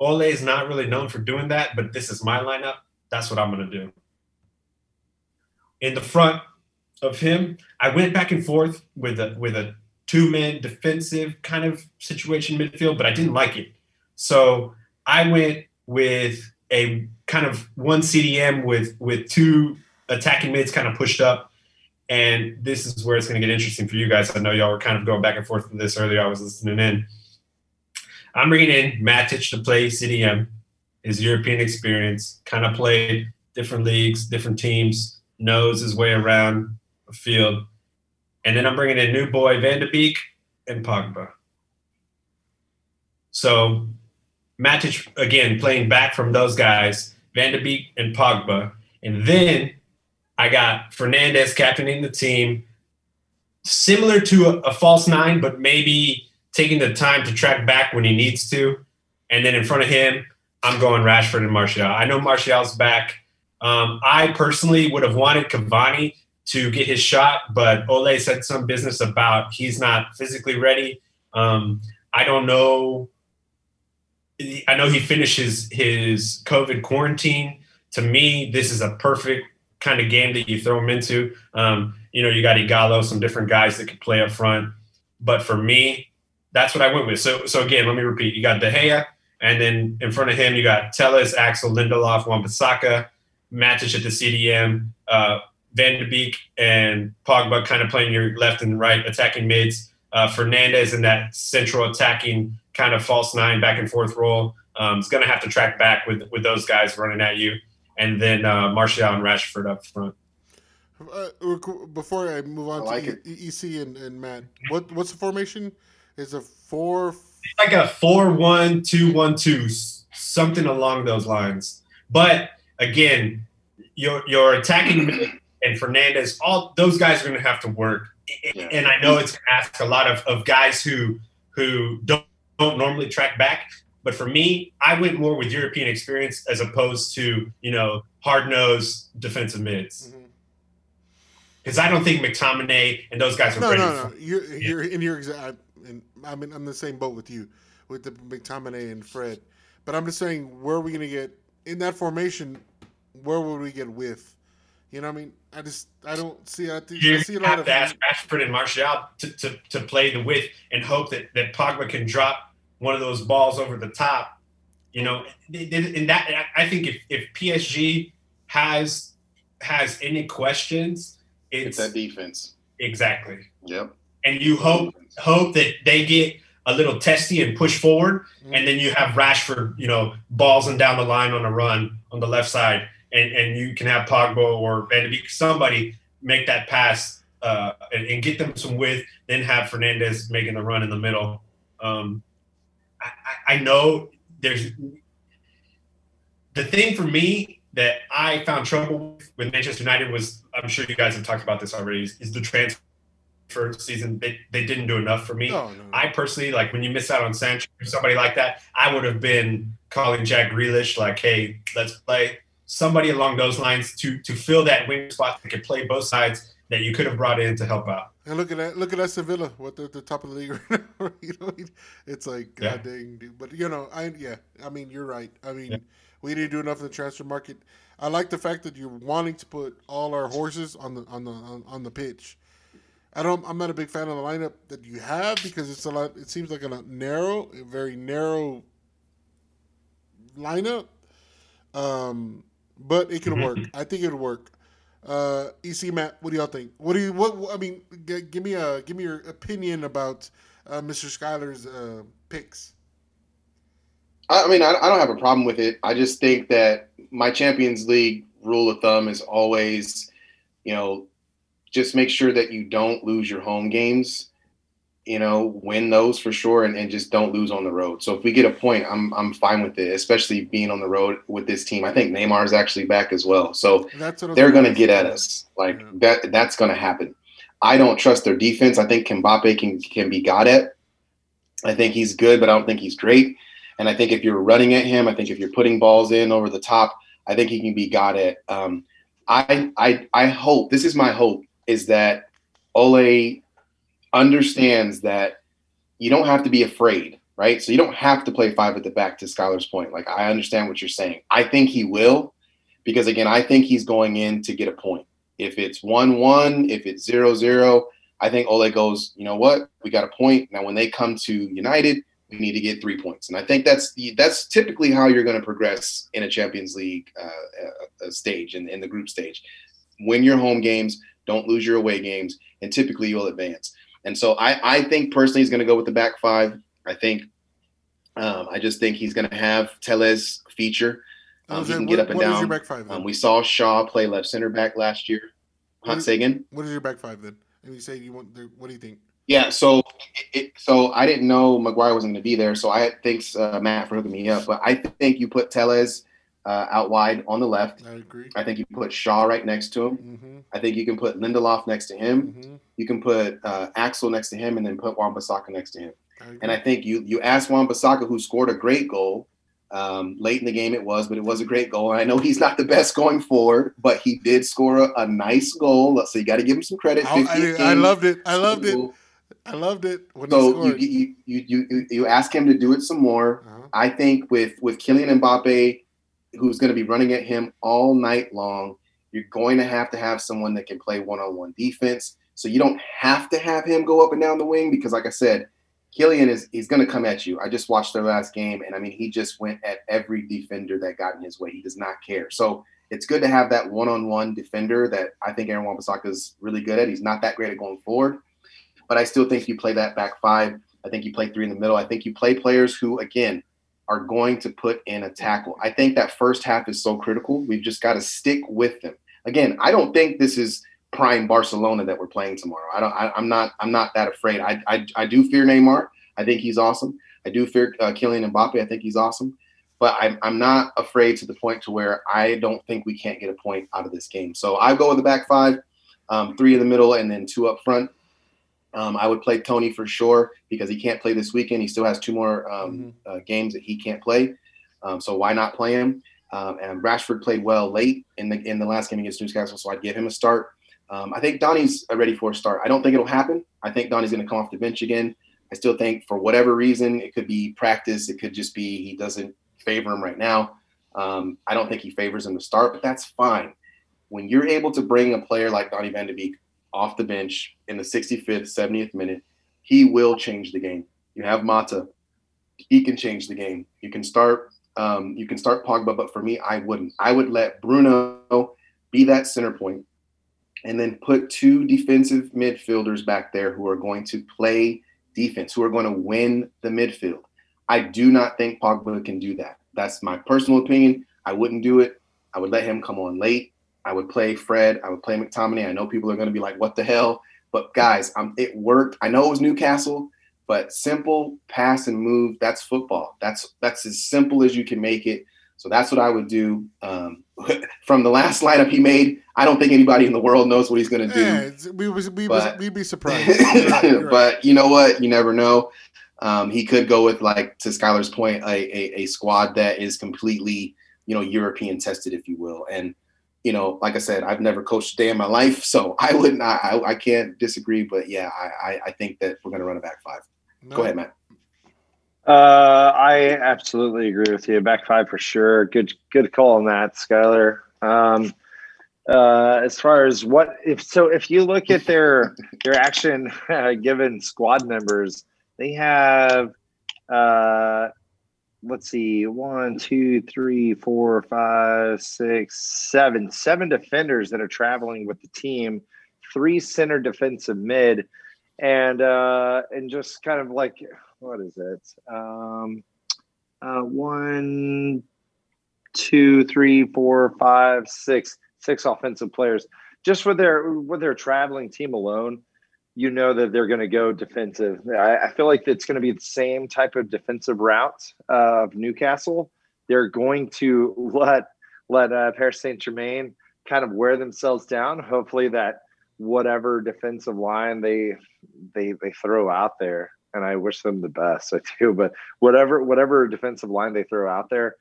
Ole is not really known for doing that, but this is my lineup. That's what I'm going to do. In the front of him, I went back and forth with a with a two man defensive kind of situation midfield, but I didn't like it. So I went with a kind of one CDM with with two attacking mids kind of pushed up. And this is where it's going to get interesting for you guys. I know y'all were kind of going back and forth with this earlier. I was listening in. I'm bringing in Matic to play CDM, his European experience, kind of played different leagues, different teams, knows his way around the field. And then I'm bringing in new boy Van de Beek and Pogba. So Matic, again, playing back from those guys, Van de Beek and Pogba. And then I got Fernandes captaining the team, similar to a, a false nine, but maybe taking the time to track back when he needs to. And then in front of him, I'm going Rashford and Martial. I know Martial's back. Um, I personally would have wanted Cavani to get his shot, but Ole said some business about he's not physically ready. Um, I don't know. I know he finishes his, COVID quarantine. To me, this is a perfect kind of game that you throw him into. Um, you know, you got Ighalo, some different guys that could play up front. But for me, that's what I went with. So, so again, let me repeat: you got De Gea, and then in front of him, you got Telles, Axel, Lindelof, Wan-Bissaka, Matic at the CDM, uh, Van de Beek, and Pogba kind of playing your left and right attacking mids. Uh, Fernandes in that central attacking kind of false nine back and forth role. Um, is going to have to track back with with those guys running at you, and then uh, Martial and Rashford up front. Uh, before I move on I like to it. E- EC and, and Matt, what what's the formation? Is a four? It's like a four one two one two, something along those lines. But again, your your attacking mid and Fernandes, all those guys are going to have to work. Yeah. And I know it's going to ask a lot of, of guys who who don't don't normally track back. But for me, I went more with European experience as opposed to you know hard nosed defensive mids Mhm. because I don't think McTominay and those guys are No, ready. no, for no. You're you're in your exact. I'm in, I'm in the same boat with you, with the McTominay and Fred. But I'm just saying, where are we gonna get in that formation? Where would we get with? You know, what I mean, I just I don't see. I, think, I you see a lot have of. to ask Rashford and Martial to, to, to play the width and hope that, that Pogba can drop one of those balls over the top. You know, and that I think if, if PSG has has any questions, It's it's that defense. exactly. Yep. And you hope hope that they get a little testy and push forward, and mm-hmm. then you have Rashford, you know, balls and down the line on a run on the left side, and, and you can have Pogba or Van de Beek, somebody make that pass uh, and, and get them some width, then have Fernandes making the run in the middle. Um, I, I- know there's the thing for me that I found trouble with Manchester United was I'm sure you guys have talked about this already is, is the transfer season. They, they didn't do enough for me. No, no, no. I personally like when you miss out on Sancho or somebody like that. I would have been calling Jack Grealish like, "Hey, let's play." Somebody along those lines to to fill that wing spot that could play both sides that you could have brought in to help out. And look at that! Look at that Sevilla. What they're the top of the league right now. you know, it's like Yeah. god dang, dude. But you know, I yeah. I mean, you're right. I mean, Yeah. we didn't do enough in the transfer market. I like the fact that you're wanting to put all our horses on the on the on, on the pitch. I don't. I'm not a big fan of the lineup that you have because it's a lot. It seems like a narrow, a very narrow lineup. Um, but it could work. I think it would work. Uh, EC Matt, what do y'all think? What do you? What I mean, g- give me a give me your opinion about uh, Mr. Skyler's uh, picks. I I mean, I, I don't have a problem with it. I just think that my Champions League rule of thumb is always, you know, just make sure that you don't lose your home games. You know, win those for sure, and, and just don't lose on the road. So if we get a point, I'm I'm fine with it, especially being on the road with this team. I think Neymar is actually back as well, so they're going to get at us. Like Yeah. that that's going to happen. I don't trust their defense. I think Mbappe can can be got at. I think he's good, but I don't think he's great. And I think if you're running at him, I think if you're putting balls in over the top, I think he can be got at. Um, I I I hope this is my hope is that Ole understands that you don't have to be afraid, right? So you don't have to play five at the back to Skylar's point. Like I understand what you're saying. I think he will, because again, I think he's going in to get a point. If it's one one, if it's zero zero, I think Ole goes, you know what? We got a point. Now when they come to United, we need to get three points. And I think that's that's typically how you're going to progress in a Champions League uh, uh, stage and in, the group stage. Win your home games, don't lose your away games, and typically you'll advance. And so I, I think personally he's going to go with the back five. I think um, I just think he's going to have Telles feature. Um, What he can get up and what is down. your back five? Then? Um, we saw Shaw play left center back last year. Huh, What- say again? what is your back five then? And you say you want. the- What do you think? Yeah, so it, it, so I didn't know Maguire wasn't going to be there, so I thanks uh, Matt for hooking me up. But I think you put Telles uh, out wide on the left. I agree. I think you put Shaw right next to him. Mm-hmm. I think you can put Lindelof next to him. Mm-hmm. You can put uh, Axel next to him, and then put Wan-Bissaka next to him. I. And I think you you asked Wan-Bissaka, who scored a great goal um, late in the game. It was, but it was a great goal. And I know he's not the best going forward, but he did score a, a nice goal. So you got to give him some credit. I, I, I loved it. I loved it. I loved it when So you you you you you ask him to do it some more. Uh-huh. I think with with Kylian Mbappe, who's going to be running at him all night long, you're going to have to have someone that can play one on one defense. So you don't have to have him go up and down the wing because, like I said, Kylian is he's going to come at you. I just watched their last game, and I mean he just went at every defender that got in his way. He does not care. So it's good to have that one on one defender that I think Aaron Wan-Bissaka is really good at. He's not that great at going forward but I still think you play that back five. I think you play three in the middle. I think you play players who, again, are going to put in a tackle. I think that first half is so critical. We've just got to stick with them. Again, I don't think this is prime Barcelona that we're playing tomorrow. I don't. I, I'm not. I'm not that afraid. I, I I do fear Neymar. I think he's awesome. I do fear uh, Kylian Mbappe. I think he's awesome. But I'm, I'm not afraid to the point to where I don't think we can't get a point out of this game. So I go with the back five, um, three in the middle, and then two up front. Um, I would play Tony for sure because he can't play this weekend. He still has two more um, uh, games that he can't play. Um, so why not play him? Um, and Rashford played well late in the in the last game against Newcastle, so I'd give him a start. Um, I think Donnie's ready for a start. I don't think it'll happen. I think Donnie's going to come off the bench again. I still think for whatever reason, it could be practice. It could just be he doesn't favor him right now. Um, I don't think he favors him to start, but that's fine. When you're able to bring a player like Donnie Van de Beek off the bench in the 65th, 70th minute, he will change the game. You have Mata, he can change the game. You can start, um, you can start Pogba, but for me, I wouldn't. I would let Bruno be that center point, and then put two defensive midfielders back there who are going to play defense, who are going to win the midfield. I do not think Pogba can do that. That's my personal opinion. I wouldn't do it. I would let him come on late. I would play Fred. I would play McTominay. I know people are going to be like, "What the hell?" But guys, it worked. I know it was Newcastle, but simple pass and move. That's football. That's that's as simple as you can make it. So that's what I would do. Um, from the last lineup he made, I don't think anybody in the world knows what he's going to do. Yeah, we was we but- was, we'd be surprised. You're right, you're right. but you know what? You never know. Um, he could go with like to Skylar's point, a, a, a squad that is completely, you know, European tested, if you will. And you know, like I said, I've never coached a day in my life, so I would not, I, I can't disagree. But yeah, I, I, I think that we're going to run a back five. No, Go ahead, Matt. Uh, I absolutely agree with you. Back five for sure. Good, good call on that, Skyler. Um, uh, as far as what if so, if you look at their their action uh, given squad members, they have uh, let's see, one, two, three, four, five, six, seven, seven defenders that are traveling with the team, three center defensive mid, and uh, and just kind of like what is it? Um, uh, one, two, three, four, five, six, six offensive players. Just with their with their traveling team alone, you know that they're going to go defensive. I, I, feel like it's going to be the same type of defensive route of Newcastle. They're going to let let uh, Paris Saint Germain kind of wear themselves down. Hopefully, that whatever defensive line they they they throw out there, and I wish them the best. I do, but whatever whatever defensive line they throw out there,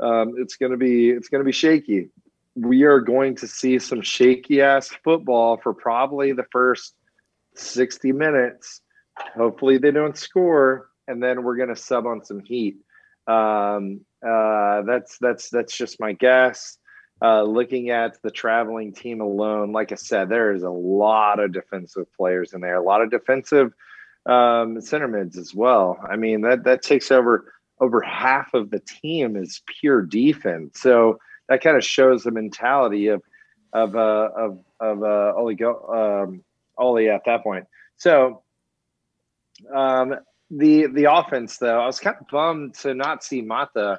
um, it's to be it's to be shaky. We are going to see some shaky ass football for probably the first 60 minutes. Hopefully they don't score, and then we're to sub on some heat. Um, uh, that's that's that's just my guess. Uh, looking at the traveling team alone, like I said, there is a lot of defensive players in there, a lot of defensive um, center mids as well. I mean that that takes over over half of the team is pure defense. So that kind of shows the mentality of of uh, of of uh, oligo, um, Ole at that point. So um, the the offense though, I was kind of bummed to not see Mata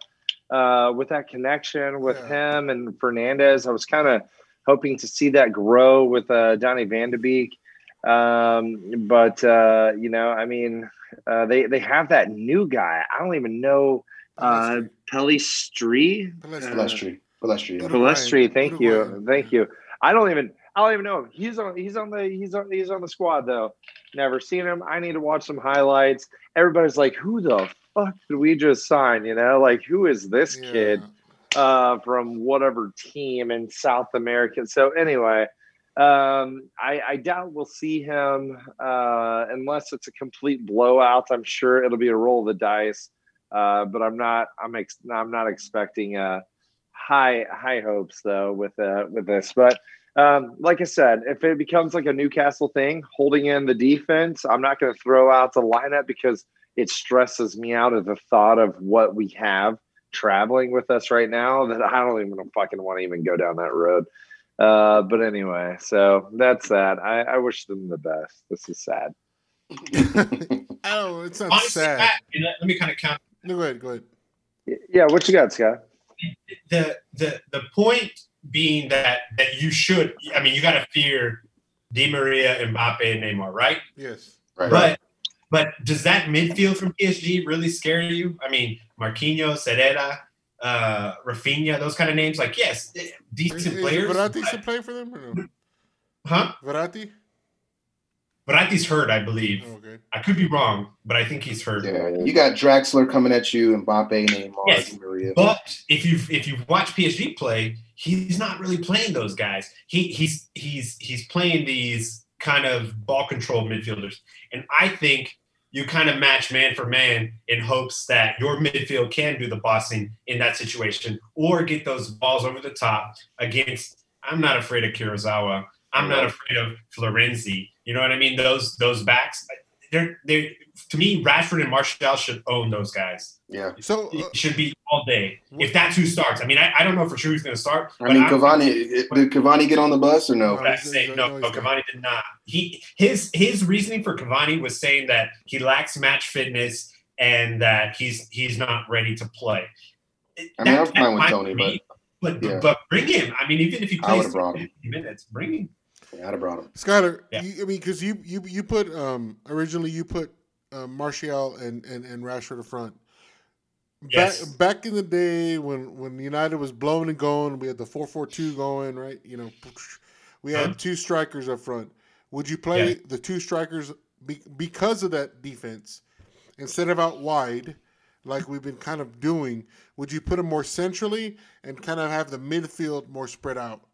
uh, with that connection with yeah. him and Fernandes. I was kind of hoping to see that grow with uh, Donny Van de Beek. Um, but uh, you know, I mean, uh, they they have that new guy. I don't even know uh, Pelistri. Pelistri. Pelistri. Pelistri. Thank you. Thank you. I don't even. I don't even know him. He's on. He's on the. He's on. He's on the squad though. Never seen him. I need to watch some highlights. Everybody's like, "Who the fuck did we just sign?" You know, like who is this yeah. kid uh, from whatever team in South America? So anyway, um, I, I, doubt we'll see him uh, unless it's a complete blowout. I'm sure it'll be a roll of the dice, uh, but I'm not. I'm ex- I'm not expecting uh, high high hopes though with uh, with this. But um, like I said, if it becomes like a Newcastle thing, holding in the defense, I'm not going to throw out the lineup because it stresses me out of the thought of what we have traveling with us right now. That I don't even fucking want to even go down that road. Uh, but anyway, so that's that. I, I wish them the best. This is sad. oh, it's not Honestly, sad. let, let, me kind of count. No, go ahead. Go ahead. Yeah, what you got, Scott? The the the point being that that you should. I mean, you got to fear Di Maria, Mbappe, and Neymar, right? Yes. Right. But but does that midfield from PSG really scare you? I mean, Marquinhos, Herrera, uh, Rafinha, those kind of names. Like, yes, eh, decent is, players. Verratti still playing for them or no? Huh? Verratti? Verratti's hurt, I believe. Oh, okay. I could be wrong, but I think he's hurt. Yeah, you got Draxler coming at you, and Mbappe, Neymar, yes. Maria. But if you if you watch PSG play, he's not really playing those guys. He he's he's he's playing these kind of ball control midfielders, and I think you kind of match man for man in hopes that your midfield can do the bossing in that situation or get those balls over the top against. I'm not afraid of Kurzawa. I'm not afraid of Florenzi. You know what I mean? Those those backs. They're they to me. Rashford and Martial should own those guys. Yeah. So uh, it should be all day if that's who starts. I mean, I, I don't know for sure who's going to start. I mean, Cavani did Cavani get on the bus or no? no, say, no, no, Cavani did not. He his his reasoning for Cavani was saying that he lacks match fitness and that he's he's not ready to play. I mean, that, I'm fine with Tony, be, but but, yeah. but bring him. I mean, even if he plays 50 minutes, bring him. Yeah, I'd have brought him. Skyler, yeah. you, I mean, because you you you put um originally you put uh, Martial and, and and Rashford up front. Yes. Back back in the day when when United was blowing and going, we had the four four two going right. You know, we had huh? two strikers up front. Would you play yeah. the two strikers be, because of that defense instead of out wide, like we've been kind of doing? Would you put them more centrally and kind of have the midfield more spread out?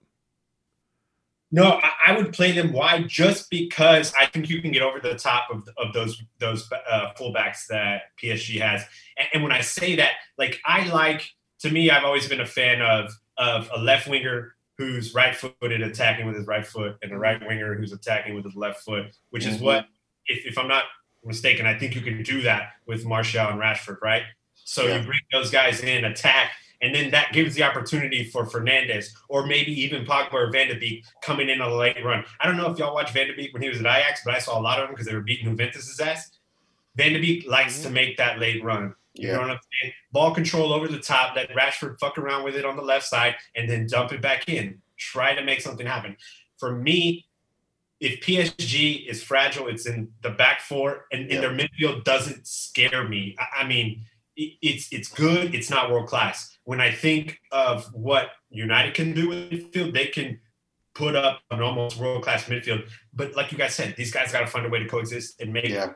No, I, would play them wide just because I think you can get over the top of, of those those uh, fullbacks that PSG has. And, and, when I say that, like I like to me, I've always been a fan of of a left winger who's right footed attacking with his right foot and a right winger who's attacking with his left foot, which is what, if, if I'm not mistaken, I think you can do that with Martial and Rashford, right? So Yeah. you bring those guys in, attack, and then that gives the opportunity for Fernandes or maybe even Pogba or Van de Beek coming in on a late run. I don't know if y'all watched Van de Beek when he was at Ajax, but I saw a lot of them because they were beating Juventus' ass. Van de Beek likes to mm-hmm. make that late run. You know what I'm saying? Ball control over the top, let Rashford fuck around with it on the left side, and then dump it back in. Try to make something happen. For me, if PSG is fragile, it's in the back four, and, and their midfield doesn't scare me. I, I mean, it's it's good. It's not world class. When I think of what United can do with midfield, they can put up an almost world class midfield. But like you guys said, these guys got to find a way to coexist and make Yeah.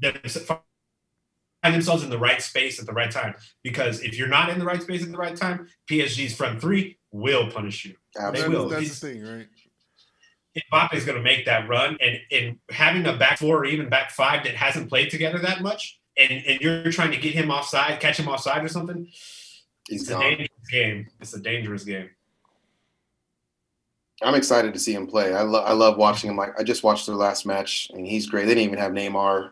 them find themselves in the right space at the right time. Because if you're not in the right space at the right time, PSG's front three will punish you. That's, They will. that's He's- the thing, right? Mbappe is going to make that run, and and having a back four or even back five that hasn't played together that much, and and you're trying to get him offside, catch him offside or something. He's it's a gone. dangerous game. It's a dangerous game. I'm excited to see him play. I, lo- I love watching him. Like I just watched their last match, and he's great. They didn't even have Neymar,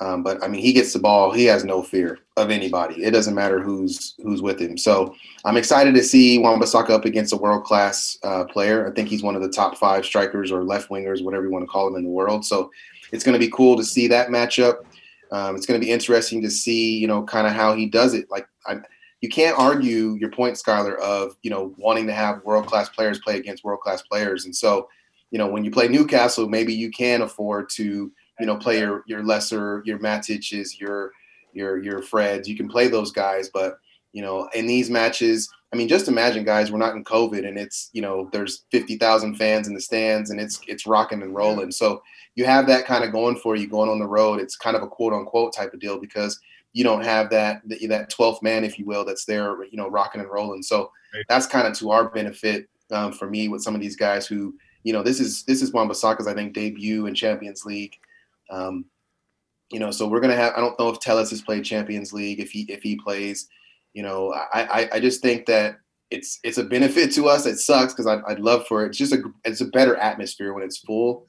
um, but I mean, he gets the ball. He has no fear of anybody. It doesn't matter who's who's with him. So I'm excited to see Wan-Bissaka up against a world class uh, player. I think he's one of the top five strikers or left wingers, whatever you want to call them in the world. So it's going to be cool to see that matchup. Um, it's going to be interesting to see, you know, kind of how he does it. Like I, you can't argue your point, Skylar, of you know wanting to have world class players play against world class players. And so, you know, when you play Newcastle, maybe you can afford to you know play your your lesser, your Matic's, your your your Freds. You can play those guys, but you know, in these matches, I mean, just imagine, guys, we're not in COVID, and it's you know there's fifty thousand fans in the stands, and it's it's rocking and rolling. So you have that kind of going for you going on the road. It's kind of a quote unquote type of deal because you don't have that that 12th man, if you will, that's there, you know, rocking and rolling. So that's kind of to our benefit um, for me with some of these guys who, you know, this is this is Wan-Bissaka's I think debut in Champions League. Um, you know, so we're gonna have. I don't know if Telles has played Champions League. If he if he plays, you know, I I, I just think that it's it's a benefit to us. It sucks because I'd, I'd love for it. It's just a it's a better atmosphere when it's full.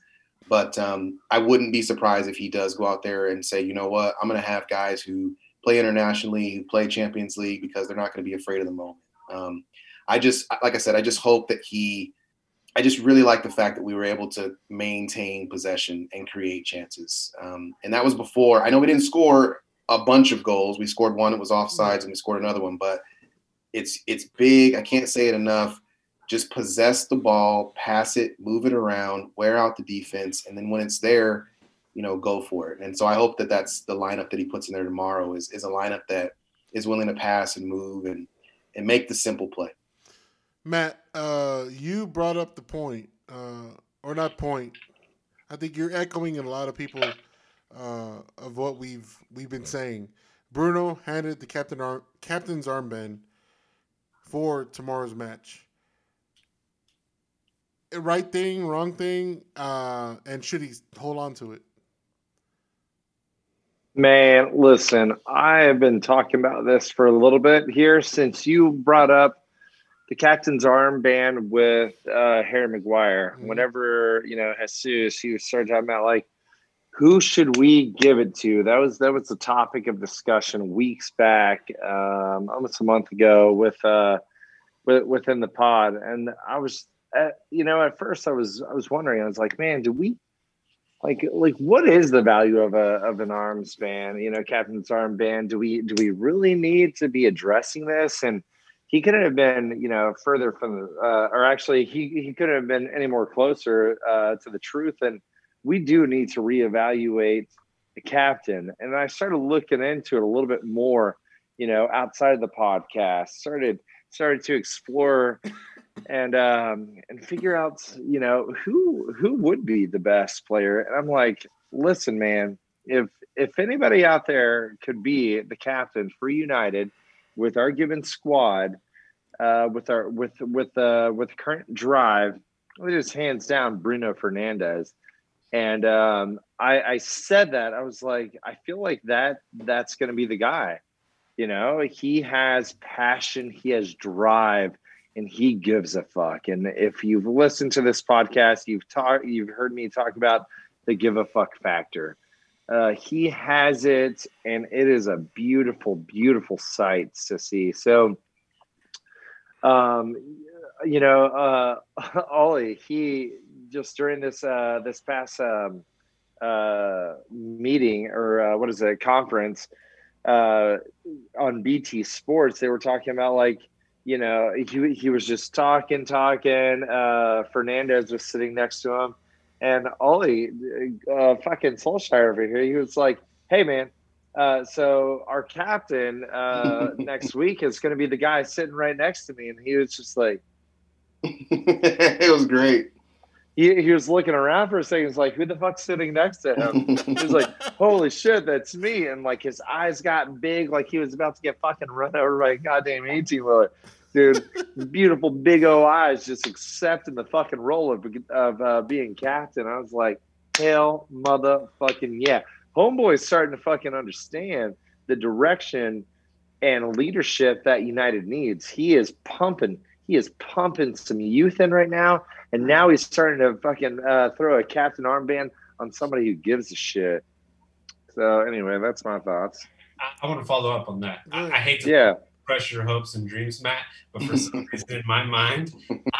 But um, I wouldn't be surprised if he does go out there and say, you know what, I'm going to have guys who play internationally, who play Champions League because they're not going to be afraid of the moment. Um, I just, like I said, I just hope that he, I just really like the fact that we were able to maintain possession and create chances. Um, and that was before, I know we didn't score a bunch of goals. We scored one, it was offsides, and we scored another one, but it's, it's big. I can't say it enough just possess the ball, pass it, move it around, wear out the defense, and then when it's there, you know, go for it. And so I hope that that's the lineup that he puts in there tomorrow is is a lineup that is willing to pass and move and and make the simple play. Matt, uh, you brought up the point, uh, or not point. I think you're echoing in a lot of people uh, of what we've we've been saying. Bruno handed the captain arm, captain's armband for tomorrow's match. Right thing, wrong thing, uh, and should he hold on to it? Man, listen, I have been talking about this for a little bit here since you brought up the captain's armband with uh, Harry Maguire. Mhm. Whenever you know Jesus, he was started talking about like who should we give it to? That was that was the topic of discussion weeks back, um, almost a month ago, with uh, with, within the pod, and I was, uh, you know, at first I was I was wondering, I was like, man, do we like like what is the value of a of an armband you know captain's armband do we do we really need to be addressing this? And he couldn't have been you know further from the uh, or actually he he couldn't have been any more closer uh, to the truth. And we do need to reevaluate the captain. And i started looking into it a little bit more you know outside of the podcast started started to explore and um and figure out you know who who would be the best player. And i'm like listen man if if anybody out there could be the captain for united with our given squad uh with our with with uh with current drive it is hands down bruno fernandes and um i i said that i was like i feel like that that's going to be the guy. You know he has passion he has drive and he gives a fuck. And if you've listened to this podcast, you've talked, you've heard me talk about the give a fuck factor. Uh, he has it, and it is a beautiful, beautiful sight to see. So, um, you know, uh, Ole, he just during this uh, this past um, uh, meeting or uh, what is it conference uh, on BT Sports, they were talking about like you know he he was just talking, talking. Uh, Fernandes was sitting next to him, and Ole, uh, fucking Solskjaer over here, he was like, "Hey man." Uh, so our captain uh, next week is going to be the guy sitting right next to me, and he was just like, it was great. he, he was looking around for a second. He's like, "Who the fuck's sitting next to him?" he was like, "Holy shit, that's me!" And like his eyes got big, like he was about to get fucking run over by a goddamn eighteen wheeler. Dude, beautiful big O eyes, just accepting the fucking role of of uh, being captain. I was like, hell, motherfucking yeah. Homeboy's starting to fucking understand the direction and leadership that United needs. He is pumping. He is pumping some youth in right now, and now he's starting to fucking uh, throw a captain armband on somebody who gives a shit. So anyway, that's my thoughts. I, I want to follow up on that. I, I hate to Yeah, crush your hopes and dreams, Matt, but for some reason in my mind,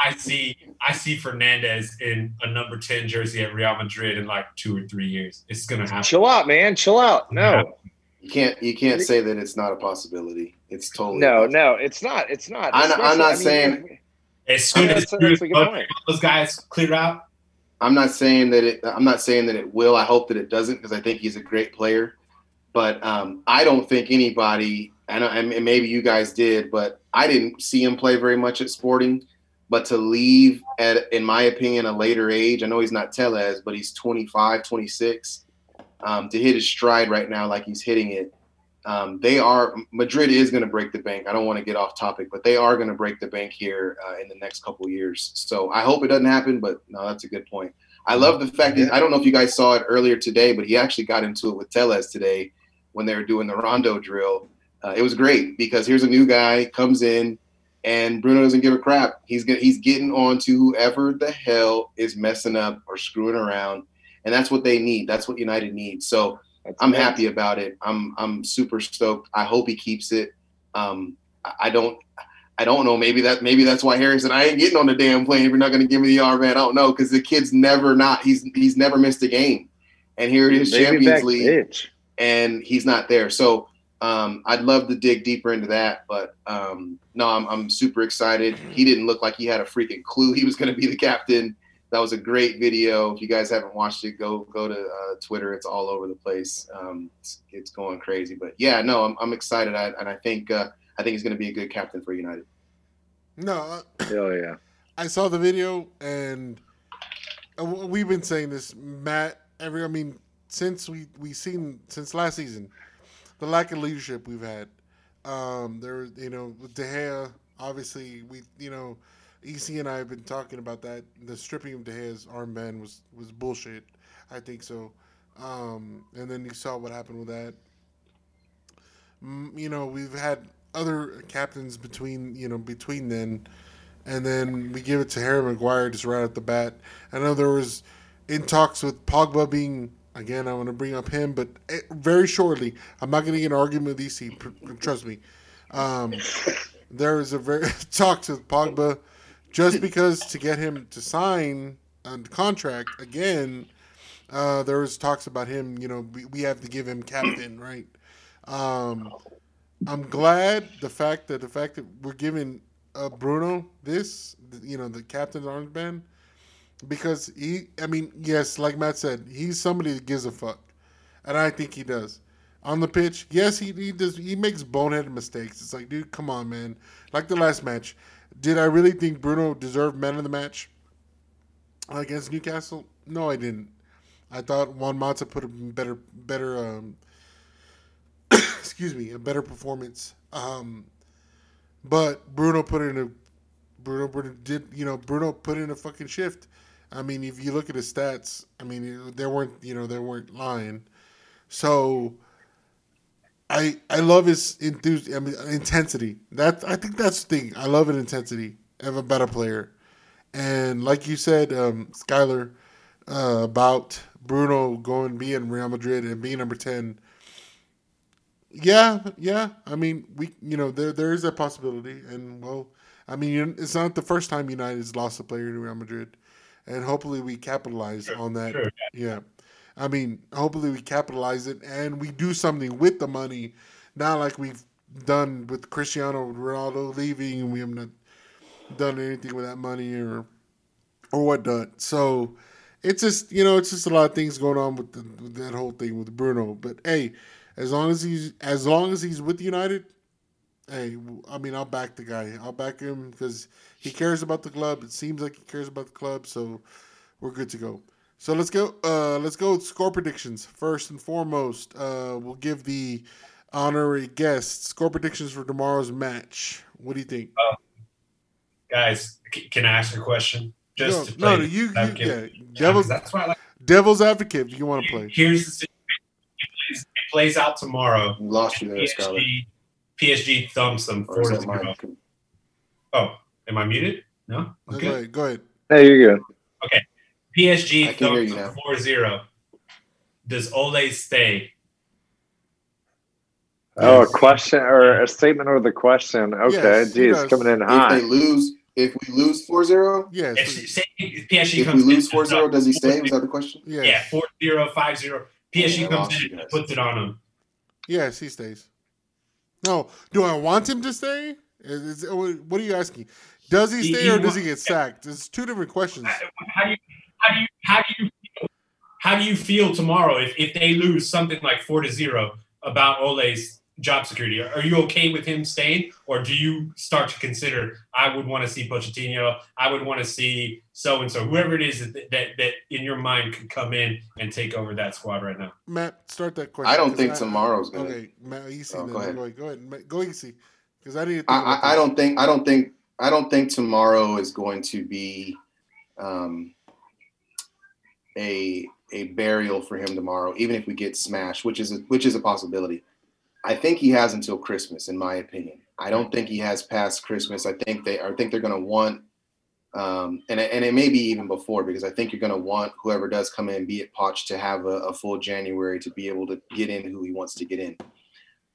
I see I see Fernandes in a number ten jersey at Real Madrid in like two or three years. It's gonna happen. chill out, man. Chill out. No, You can't you can't say that it's not a possibility. It's totally no, no. It's not. It's not. I'm not- I'm not I mean, saying- As soon as that's a good both point. those guys clear out, I'm not saying that it. I'm not saying that it will. I hope that it doesn't because I think he's a great player. But um, I don't think anybody, and, and maybe you guys did, but I didn't see him play very much at Sporting. But to leave at, in my opinion, a later age. I know he's not Telles, but he's 25, 26. Um, to hit his stride right now, like he's hitting it, um, they are Madrid is going to break the bank. I don't want to get off topic, but they are going to break the bank here uh, in the next couple years. So I hope it doesn't happen. But no, that's a good point. I love the fact that I don't know if you guys saw it earlier today, but he actually got into it with Telles today when they were doing the rondo drill. Uh, it was great because here's a new guy comes in, and Bruno doesn't give a crap. He's get, he's getting on to whoever the hell is messing up or screwing around, and that's what they need. That's what United needs. So That's I'm nice. happy about it. I'm I'm super stoked. I hope he keeps it. Um, I- don't I don't know. Maybe that maybe that's why Harry said I ain't getting on the damn plane. If you're not going to give me the R man. I don't know because the kid's never not. He's he's never missed a game, and here it is, Baby Champions League, bitch. and he's not there. So um, I'd love to dig deeper into that, but um, no, I'm I'm super excited. He didn't look like he had a freaking clue he was going to be the captain. That was a great video. If you guys haven't watched it, go go to uh, Twitter. It's all over the place. Um, it's, it's going crazy. But yeah, no, I'm, I'm excited, I, and I think uh, I think he's going to be a good captain for United. No, uh, Hell yeah. I saw the video and uh, we've been saying this, Matt. Every, I mean, since we we seen since last season, the lack of leadership we've had. Um, there, you know, with De Gea, obviously, we, you know, EC and I have been talking about that. The stripping of De Gea's armband was was bullshit. I think so. Um, and then you saw what happened with that. Mm, You know, we've had other captains between, you know, between then and then we give it to Harry Maguire just right at the bat. I know there was in talks with Pogba being again. I want to bring up him, but eh, very shortly. I'm not going to get an argument with EC. Trust me. Um, there is a very talks with Pogba just because to get him to sign a contract again. Uh, there was talks about him. You know, we, we have to give him captain, right? Um, I'm glad the fact that the fact that we're giving uh, Bruno this, you know, the captain's armband, because he, I mean, yes, like Matt said, he's somebody that gives a fuck, and I think he does. On the pitch, yes, he, he does. He makes boneheaded mistakes. It's like, dude, come on, man. Like the last match, did I really think Bruno deserved man of the match against Newcastle? No, I didn't. I thought Juan Mata put a better, better, um, excuse me, a better performance. Um, but Bruno put in a Bruno, Bruno did you know Bruno put in a fucking shift. I mean, if you look at his stats, I mean, they weren't you know they weren't lying. So I I love his enthusi- I mean, intensity. That I think that's the thing. I love an intensity. of a better player. And like you said, um, Skyler, uh, about Bruno going being Real Madrid and being number ten. Yeah, yeah. I mean, we you know there there is a possibility, and well, I mean it's not the first time United's lost a player to Real Madrid, and hopefully we capitalize on that. Sure. Yeah. I mean, hopefully we capitalize it and we do something with the money, not like we've done with Cristiano Ronaldo leaving and we haven't done anything with that money or or whatnot. So it's just you know it's just a lot of things going on with, the, with that whole thing with Bruno. But hey, as long as he's as long as he's with United, hey, I mean I'll back the guy. I'll back him because he cares about the club. It seems like he cares about the club, so we're good to go. So let's go. Uh, let's go with score predictions first and foremost. Uh, we'll give the honorary guest score predictions for tomorrow's match. What do you think? Guys, c- can I ask a question? Just no, to no, play you, you advocate? yeah, Yeah, devil's 'cause that's why I like. devil's advocate. If you want to play, Here's the situation. It plays, it plays out tomorrow. We lost you there, Skyler. PSG, PSG thumps them Or four to zero. mine? Oh, am I muted? No. No, Okay. go ahead. Go ahead. Hey, you're good. PSG I can hear thumps them now. 4-0. Does Ole stay? Oh, a question or a statement or the question. Okay, Yes, he geez, does. coming in If they lose, if we lose 4-0, Yes. If, say PSG if we lose in, 4-0, does he stay? Was that the question? yes. Yeah, 4-0, 5-0. PSG I comes in and puts it on him. Yes, he stays. No, do I want him to stay? Is, is- oh, what are you asking? Does he He- stay he or does he get sacked? It's two different questions. How do you how do you how do you feel, how do you feel tomorrow if, if they lose something like four to zero about Ole's job security? Are you okay with him staying, or do you start to consider I would want to see Pochettino, I would want to see so and so, whoever it is that, that that in your mind could come in and take over that squad right now? Matt, start that question. I don't think tomorrow's gonna- Okay, Matt, easy. Oh, then. go ahead. Go ahead. Go ahead. Matt, Go easy. Because I need to I, I, I don't think I don't think I don't think tomorrow is going to be um, a a burial for him tomorrow, even if we get smashed, which is a, which is a possibility. I think he has until Christmas, in my opinion. I don't think he has past Christmas. I think they I think they're going to want, um, and and it may be even before because I think you're going to want whoever does come in, be it Poch, to have a, a full January to be able to get in who he wants to get in.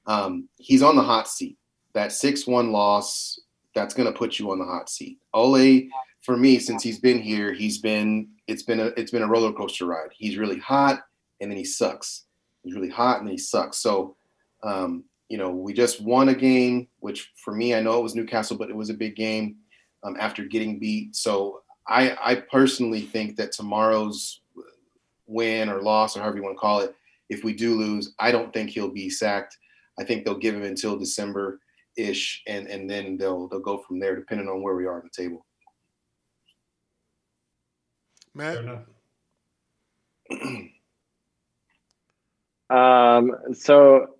Um, he's on the hot seat. That six one loss that's going to put you on the hot seat. Ole, for me, since he's been here, he's been it's been a it's been a roller coaster ride. He's really hot and then he sucks. He's really hot and then he sucks. So, um, you know, we just won a game, which for me, I know it was Newcastle, but it was a big game um, after getting beat. So, I I personally think that tomorrow's win or loss or however you want to call it, if we do lose, I don't think he'll be sacked. I think they'll give him until December ish, and and then they'll they'll go from there, depending on where we are on the table. Matt, Fair. Um, so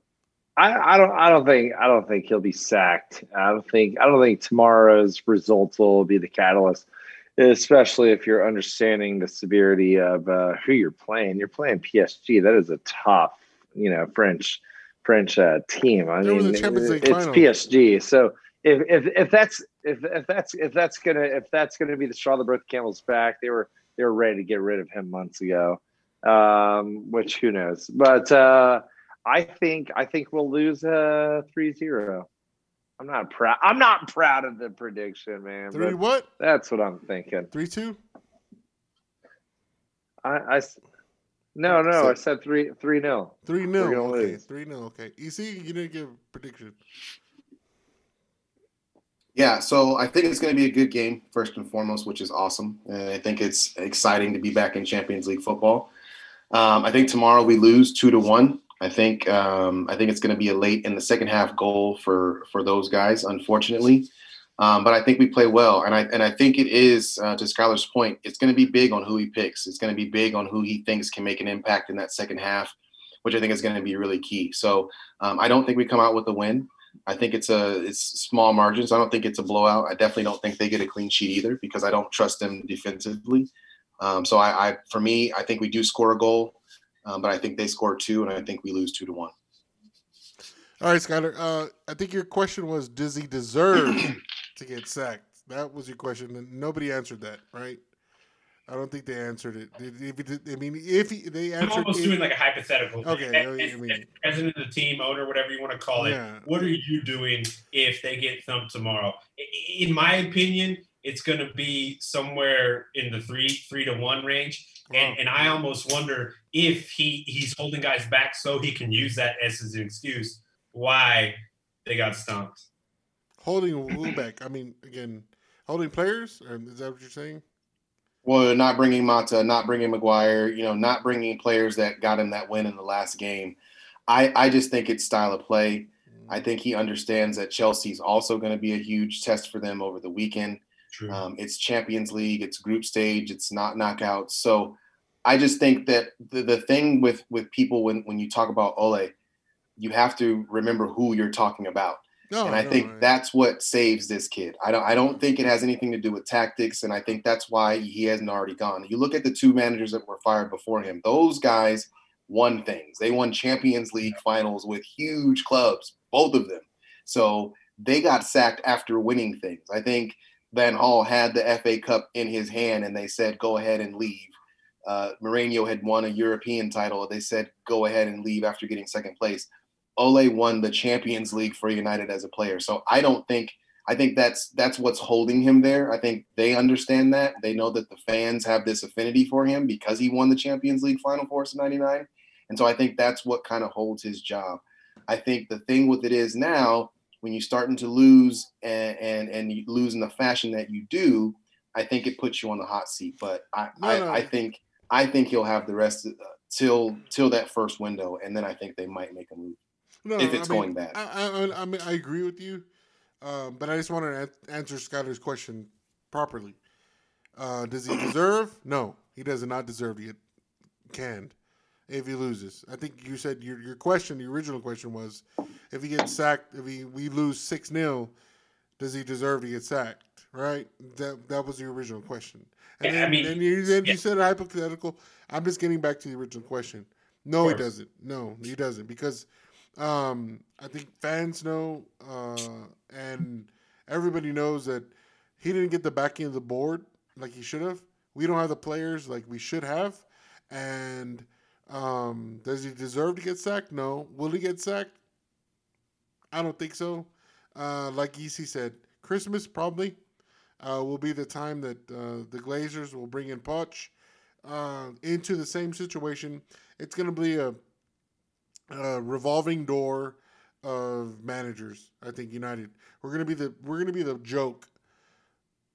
I, I don't I don't think I don't think he'll be sacked. I don't think I don't think tomorrow's results will be the catalyst, especially if you're understanding the severity of uh, who you're playing. You're playing PSG. That is a tough, you know, French French uh, team. I mean, League it's final. PSG. So if, if if that's if if that's if that's gonna if that's gonna be the straw that broke the camel's back, they were they were ready to get rid of him months ago um, which who knows? But uh, I think I think we'll lose uh 3-0. I'm not proud. I'm not proud of the prediction, man. three what? that's what I'm thinking. Three two. I, I no no I said three three nil. Three We're nil. Okay, lose. three nil. Okay. You see, you didn't give a prediction. Yeah, so I think it's going to be a good game first and foremost, which is awesome, and I think it's exciting to be back in Champions League football. Um, I think tomorrow we lose two to one. I think um, I think it's going to be a late in the second half goal for for those guys, unfortunately. Um, but I think we play well, and I and I think it is uh, to Skylar's point. It's going to be big on who he picks. It's going to be big on who he thinks can make an impact in that second half, which I think is going to be really key. So um, I don't think we come out with a win. I think it's a it's small margins. I don't think it's a blowout. I definitely don't think they get a clean sheet either because I don't trust them defensively. Um, so I, I, for me, I think we do score a goal, um, but I think they score two, and I think we lose two to one. All right, Skyler. Uh, I think your question was, does he deserve to get sacked? That was your question, and nobody answered that, right? I don't think they answered it. If, if did- I mean, if he, they I'm almost it- doing like a hypothetical. Okay, As- I mean- as- mean- president of the team, owner, whatever you want to call it. Yeah. What are you doing if they get thumped tomorrow? In my opinion, it's going to be somewhere in the three three to one range, and and I almost wonder if he he's holding guys back so he can use that as his excuse why they got stomped. holding who back. I mean, again, holding players. Or is that what you're saying? Well, not bringing Mata, not bringing Maguire, you know, not bringing players that got him that win in the last game. I, I just think it's style of play. I think he understands that Chelsea's also going to be a huge test for them over the weekend. True. Um, it's Champions League, it's group stage, it's not knockouts. So I just think that the, the thing with with people when when you talk about Ole, you have to remember who you're talking about. No, and I no, think I- that's what saves this kid. I don't I don't think it has anything to do with tactics, and I think that's why he hasn't already gone. You look at the two managers that were fired before him; those guys won things. They won Champions League finals with huge clubs, both of them. So they got sacked after winning things. I think Van Gaal had the FA Cup in his hand, and they said, "Go ahead and leave." Uh, Mourinho had won a European title. They said, "Go ahead and leave" after getting second place. Ole won the Champions League for United as a player. So I don't think I think that's that's what's holding him there. I think they understand that. They know that the fans have this affinity for him because he won the Champions League final for us in 99. And so I think that's what kind of holds his job. I think the thing with it is now when you're starting to lose and and, and you lose in the fashion that you do, I think it puts you on the hot seat. But I No, I, no. I think I think he'll have the rest of, uh, till till that first window, and then I think they might make a move. No, if I it's mean, going bad. I, I, I mean, I agree with you, um, but I just want to answer Skyler's question properly. Uh, does he deserve? No, he does not deserve to get canned if he loses. I think you said your your question, the original question was, if he gets sacked, if he we lose six 0 does he deserve to get sacked? Right? That that was the original question. And Yeah, I then, mean, and you, then yeah. you said hypothetical. I'm just getting back to the original question. No, he doesn't. No, he doesn't because um, I think fans know, uh, and everybody knows that he didn't get the backing of the board like he should have. We don't have the players like we should have, and um, does he deserve to get sacked? No. Will he get sacked? I don't think so. Uh, like EC said, Christmas probably uh, will be the time that uh, the Glazers will bring in Poch uh, into the same situation. It's going to be a, a revolving door of managers. I think United. We're going to be the we're going to be the joke.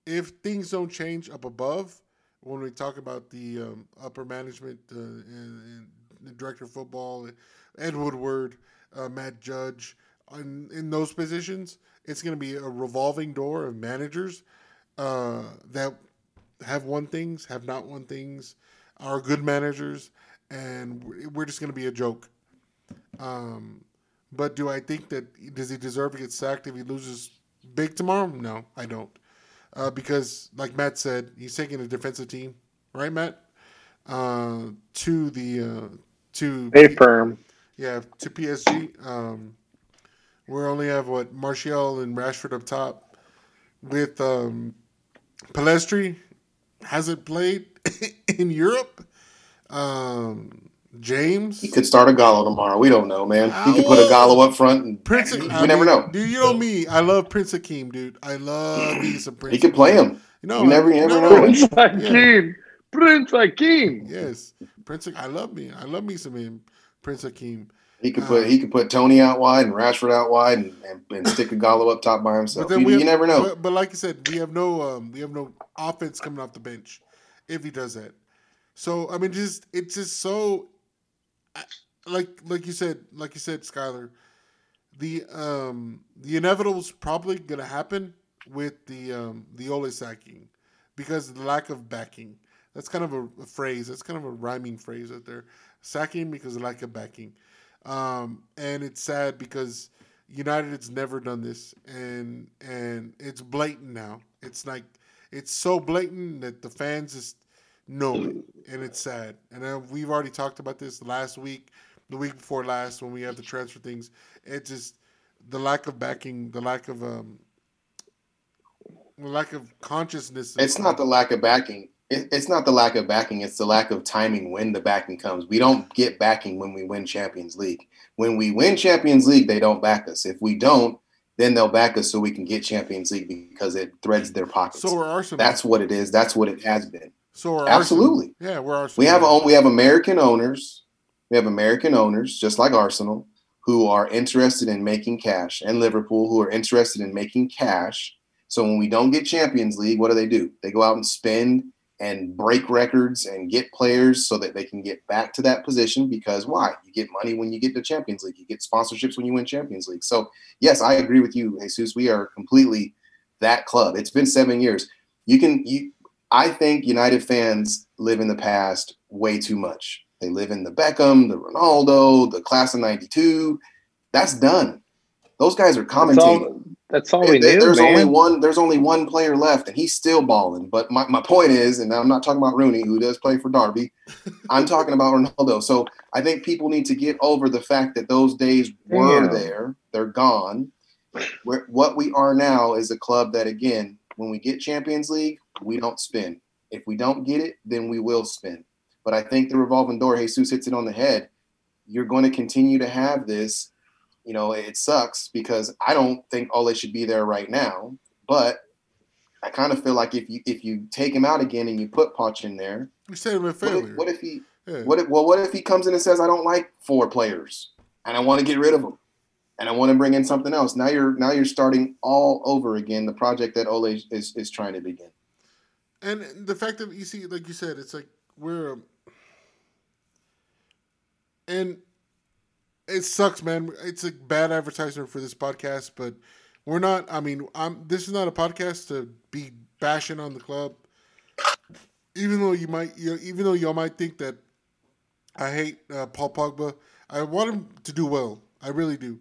If things don't change up above, when we talk about the um, upper management uh, and, and the director of football, Ed Woodward, uh, Matt Judge, in, in those positions, it's going to be a revolving door of managers uh, that have won things, have not won things, are good managers, and we're- just going to be a joke. Um, but do I think that does he deserve to get sacked if he loses big tomorrow? No, I don't. Uh, because, like Matt said, he's taking a defensive team, right, Matt? Uh, to the uh, to Stay firm. yeah, to PSG. Um, we only have what Martial and Rashford up top, with um, Pellistri hasn't played in Europe. Um, James He could start Ighalo tomorrow. We don't know, man. He could put Ighalo up front, and Prince. we I never mean, know. Dude, you know me. I love Prince Akeem, dude. I love me some Prince. He could play him. You know, You never- you never no, know. Prince Hakeem. Prince Hakeem. Yes, Prince. I love me. I love me some him, Prince Akeem. He could Uh, put he could put Tony out wide and Rashford out wide, and, and, and stick Ighalo up top by himself. You, we you have- never know. But, but like you said, we have no um, we have no offense coming off the bench if he does that. So I mean, just it's just so like like you said, like you said, Skyler. The um the inevitable's probably gonna happen with the um the Ole sacking because of the lack of backing. That's kind of a, a phrase. That's kind of a rhyming phrase out there. Sacking because of lack of backing. Um, and it's sad because United's never done this, and and it's blatant now. It's like it's so blatant that the fans just know it, and it's sad. And uh, we've already talked about this last week, the week before last, when we had the transfer things. It just the lack of backing, the lack of um, lack of consciousness. It's not the lack of backing. It, it's not the lack of backing. It's the lack of timing when the backing comes. We don't get backing when we win Champions League. When we win Champions League, they don't back us. If we don't, then they'll back us so we can get Champions League because it threads their pockets. So are Arsenal. That's what it is. That's what it has been. so absolutely. Arsenal. Yeah, we're Arsenal. We have we have American owners. We have American owners, just like Arsenal, who are interested in making cash, and Liverpool, who are interested in making cash. So when we don't get Champions League, what do they do? They go out and spend and break records and get players so that they can get back to that position. Because why? You get money when you get to Champions League. You get sponsorships when you win Champions League. So yes, I agree with you, Jesus. We are completely that club. It's been seven years. You can you. I think United fans live in the past way too much. They live in the Beckham, the Ronaldo, the class of 92. That's done. Those guys are commentating. All, that's all we There- knew, there's man. only one there's only one player left and he's still balling. But my, my point is, and I'm not talking about Rooney, who does play for Derby. I'm talking about Ronaldo. So I think people need to get over the fact that those days were Damn. there. They're gone. We're, what we are now is a club that again, when we get Champions League, we don't spin. If we don't get it, then we will spin. But I think the revolving door, Jesus hits it on the head. You're going to continue to have this. You know, it sucks because I don't think Ole should be there right now. But I kind of feel like if you if you take him out again and you put Poch in there, We said him a what failure. if, what if he yeah. what if, well what if he comes in and says I don't like four players and I want to get rid of them and I want to bring in something else. Now you're now you're starting all over again the project that Ole is is trying to begin. And the fact that you see, like you said, it's like we're, um, and it sucks, man. It's a bad advertisement for this podcast, but we're not. I mean, I'm. This is not a podcast to be bashing on the club, even though you might, you even though y'all might think that I hate uh, Paul Pogba. I want him to do well. I really do.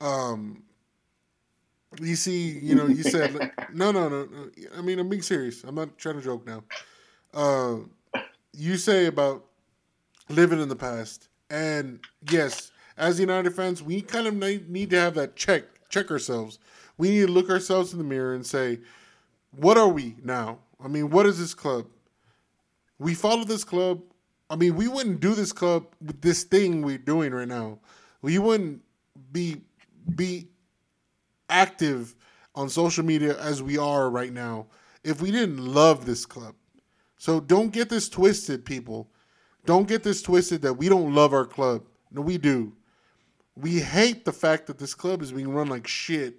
Um, you see, you know, you said no, no, no, no. I mean, I'm being serious. I'm not trying to joke now. Uh, you say about living in the past, and yes, as United fans, we kind of need to have that check, check ourselves. We need to look ourselves in the mirror and say, what are we now? I mean, what is this club? We follow this club. I mean, we wouldn't do this club with this thing we're doing right now. We wouldn't be be active on social media as we are right now if we didn't love this club. So don't get this twisted, people. Don't get this twisted that we don't love our club. No, we do. We hate the fact that this club is being run like shit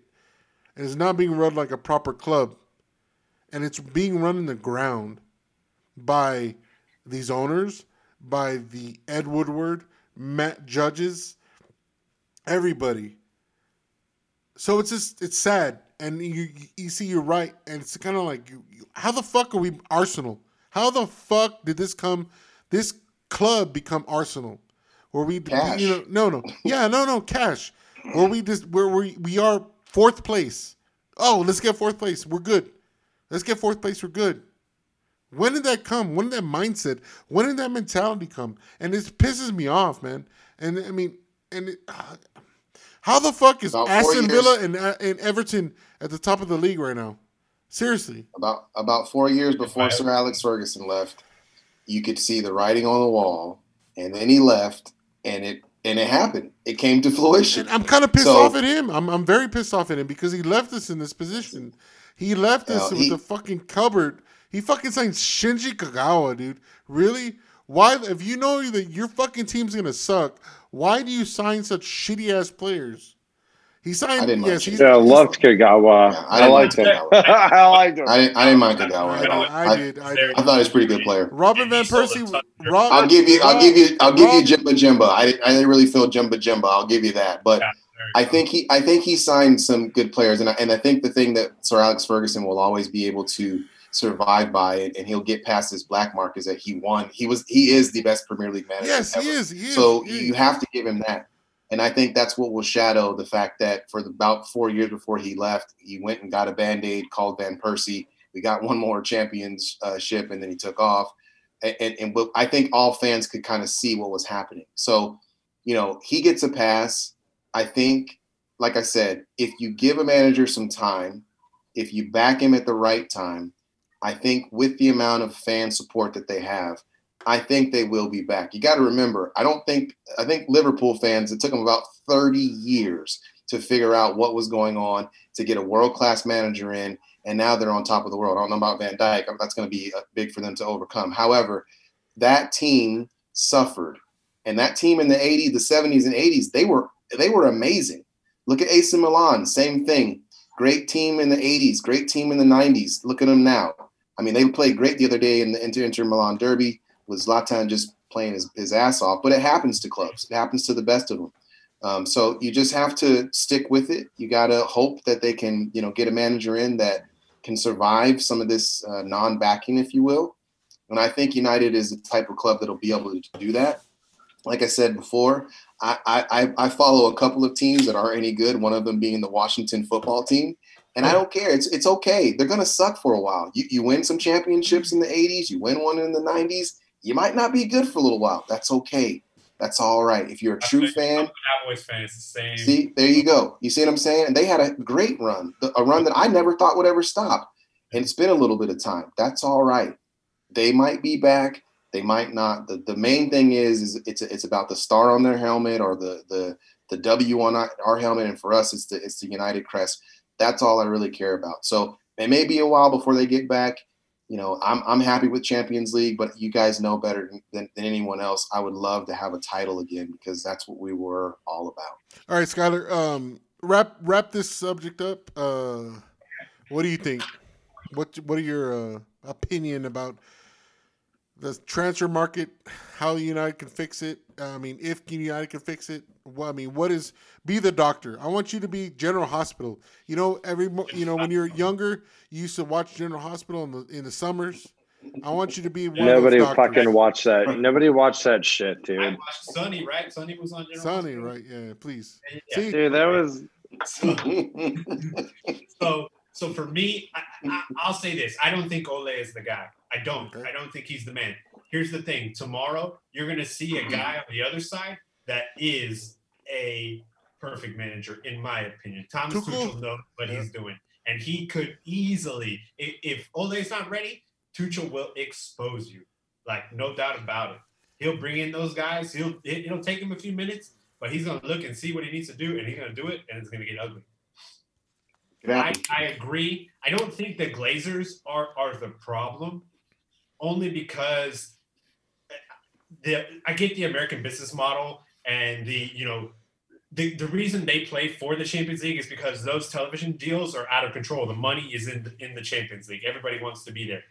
and it's not being run like a proper club. And it's being run in the ground by these owners, by the Ed Woodward, Matt Judges, everybody. So it's just it's sad, and you you see you're right, and it's kind of like you, you- how the fuck are we Arsenal? How the fuck did this come? This club become Arsenal, where we Cash. you know no no yeah no no cash, where we just where we we are fourth place. Oh, let's get fourth place. We're good. Let's get fourth place. We're good. When did that come? When did that mindset? When did that mentality come? And it pisses me off, man. And I mean, and it, uh, how the fuck is About Aston. Villa and uh, and Everton at the top of the league right now? Seriously, About about four years before Sir Alex Ferguson left, you could see the writing on the wall, and then he left, and it and it happened. It came to fruition. and I'm kind of pissed So- off at him. I'm I'm very pissed off at him because he left us in this position. He left us Hell, with he- the fucking cupboard. He fucking signed Shinji Kagawa, dude. Really? Why? If you know that your fucking team's gonna suck, why do you sign such shitty ass players? He signed. I didn't yes, Shinji. he's, Yeah, I loved Kagawa. Yeah, I, didn't liked him. Kagawa. I liked him. I didn't. I didn't mind Kagawa. I, at all. I, I, did. I I did. I thought he was a pretty good player. Robin Van Persie. a ton of Rob, I'll give you. I'll give you. I'll give you Rob- Jimba Jimba. I didn't, I didn't really feel Jimba Jimba. I'll give you that. But Yeah, you I go. think he. I think he signed some good players, and I, and I think the thing that Sir Alex Ferguson will always be able to survive by, it and he'll get past his black mark, is that he won. He was. He is the best Premier League manager. Yes, he is. He is. So he is. you have to give him that. And I think that's what will shadow the fact that for the, about four years before he left, he went and got a band aid called Van Persie. We got one more championship, and then he took off. And, and, and I think all fans could kind of see what was happening. So, you know, he gets a pass. I think, like I said, if you give a manager some time, if you back him at the right time, I think with the amount of fan support that they have, I think they will be back. You got to remember, I don't think I think Liverpool fans it took them about 30 years to figure out what was going on to get a world-class manager in and now they're on top of the world. I don't know about Van Dijk. That's going to be uh, big for them to overcome. However, that team suffered. And that team in the 80s, the 70s and 80s, they were they were amazing. Look at AC Milan, same thing. Great team in the 80s, great team in the 90s. Look at them now. I mean, they played great the other day in the Inter, Inter Milan Derby with Zlatan just playing his, his ass off. But it happens to clubs. It happens to the best of them. Um, so you just have to stick with it. You got to hope that they can, you know, get a manager in that can survive some of this uh, non-backing, if you will. And I think United is the type of club that'll be able to do that. Like I said before, I, I, I follow a couple of teams that aren't any good. One of them being the Washington football team, and I don't care. It's it's okay. They're gonna suck for a while. You you win some championships in the '80s. You win one in the '90s. You might not be good for a little while. That's okay. That's all right. If you're a true fan, Cowboys fans, the same. See, there you go. You see what I'm saying? And they had a great run, a run that I never thought would ever stop. And it's been a little bit of time. That's all right. They might be back. They might not. The, the main thing is, is it's it's about the star on their helmet or the the the W on our helmet. And for us, it's the it's the United crest. That's all I really care about. So it may be a while before they get back you know, I'm I'm happy with Champions League, but you guys know better than, than anyone else. I would love to have a title again because that's what we were all about. All right, Skyler, um, wrap wrap this subject up. Uh, what do you think? What what are your uh, opinion about the transfer market? How United can fix it? Uh, I mean, if United can fix it, well, I mean, what is be the doctor? I want you to be General Hospital. You know, every you know when you're younger, you used to watch General Hospital in the in the summers. I want you to be one nobody fucking watch that. Nobody watch that shit, dude. I watched Sunny, right? Sunny was on General Sunny, Hospital. right? Yeah, please. Yeah. See, dude, that was. So, so, so for me, I, will mm-hmm. say this: I don't think Ole is the guy. I don't. I don't think he's the man. Here's the thing: tomorrow, you're going to see a guy on the other side that is a perfect manager, in my opinion. Thomas Tuchel, Tuchel knows what yeah. he's doing, and he could easily, if, if Ole's not ready, Tuchel will expose you, like no doubt about it. He'll bring in those guys. He'll it, will take him a few minutes, but he's gonna look and see what he needs to do, and he's gonna do it, and it's gonna get ugly. I, I agree. I don't think the Glazers are are the problem, only because eh, the I get the American business model and the you know the, the reason they play for the Champions League is because those television deals are out of control. The money is in the, in the Champions League. Everybody wants to be there,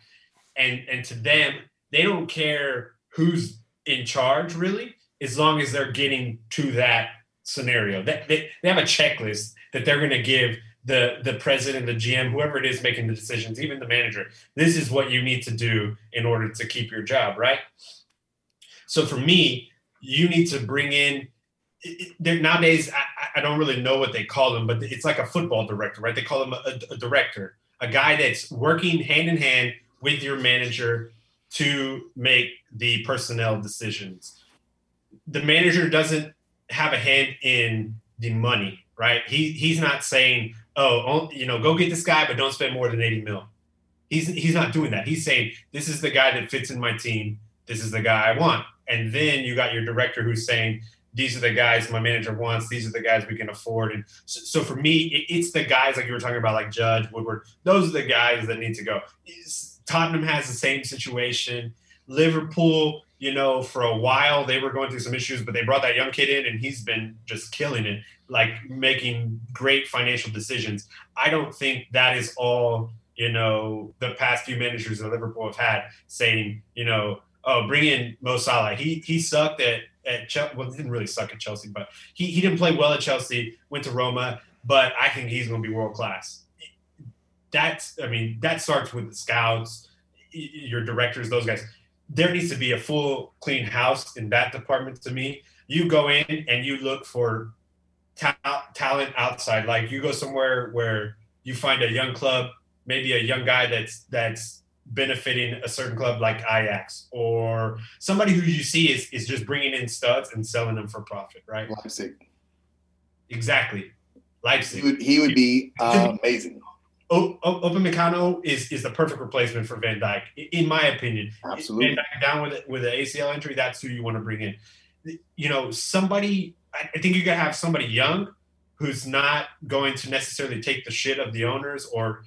and and to them, they don't care who's in charge really, as long as they're getting to that scenario. That they, they have a checklist that they're going to give the the president, the GM, whoever it is making the decisions, even the manager. This is what you need to do in order to keep your job, right? So for me, you need to bring in nowadays I, I, don't really know what they call them but it's like a football director right they call him a, a, director a guy that's working hand in hand with your manager to make the personnel decisions the manager doesn't have a hand in the money right he he's not saying Oh, oh you know go get this guy but don't spend more than 80 mil he's he's not doing that he's saying this is the guy that fits in my team this is the guy i want and then you got your director who's saying, these are the guys my manager wants. These are the guys we can afford. And so, so for me, it, it's the guys like you were talking about, like Judge, Woodward. Those are the guys that need to go. It's, Tottenham has the same situation. Liverpool, you know, for a while they were going through some issues, but they brought that young kid in and he's been just killing it, like making great financial decisions. I don't think that is all, you know, the past few managers that Liverpool have had saying, you know, oh, bring in Mo Salah. He he sucked at at Chelsea. Well, he didn't really suck at Chelsea, but he he didn't play well at Chelsea. Went to Roma, but I think he's going to be world class. That's I mean that starts with the scouts, your directors, those guys. There needs to be a full clean house in that department. To me, you go in and you look for ta- talent outside. Like you go somewhere where you find a young club, maybe a young guy that's that's benefiting a certain club like Ajax or somebody who you see is, is just bringing in studs and selling them for profit, right? Leipzig. Exactly. Leipzig. He would, he would be uh, amazing. O- O- Upamecano is is the perfect replacement for Van Dijk, in my opinion. Absolutely. Van Dijk down with with an ACL injury, that's who you want to bring in. You know, somebody. I think you gotta have somebody young who's not going to necessarily take the shit of the owners or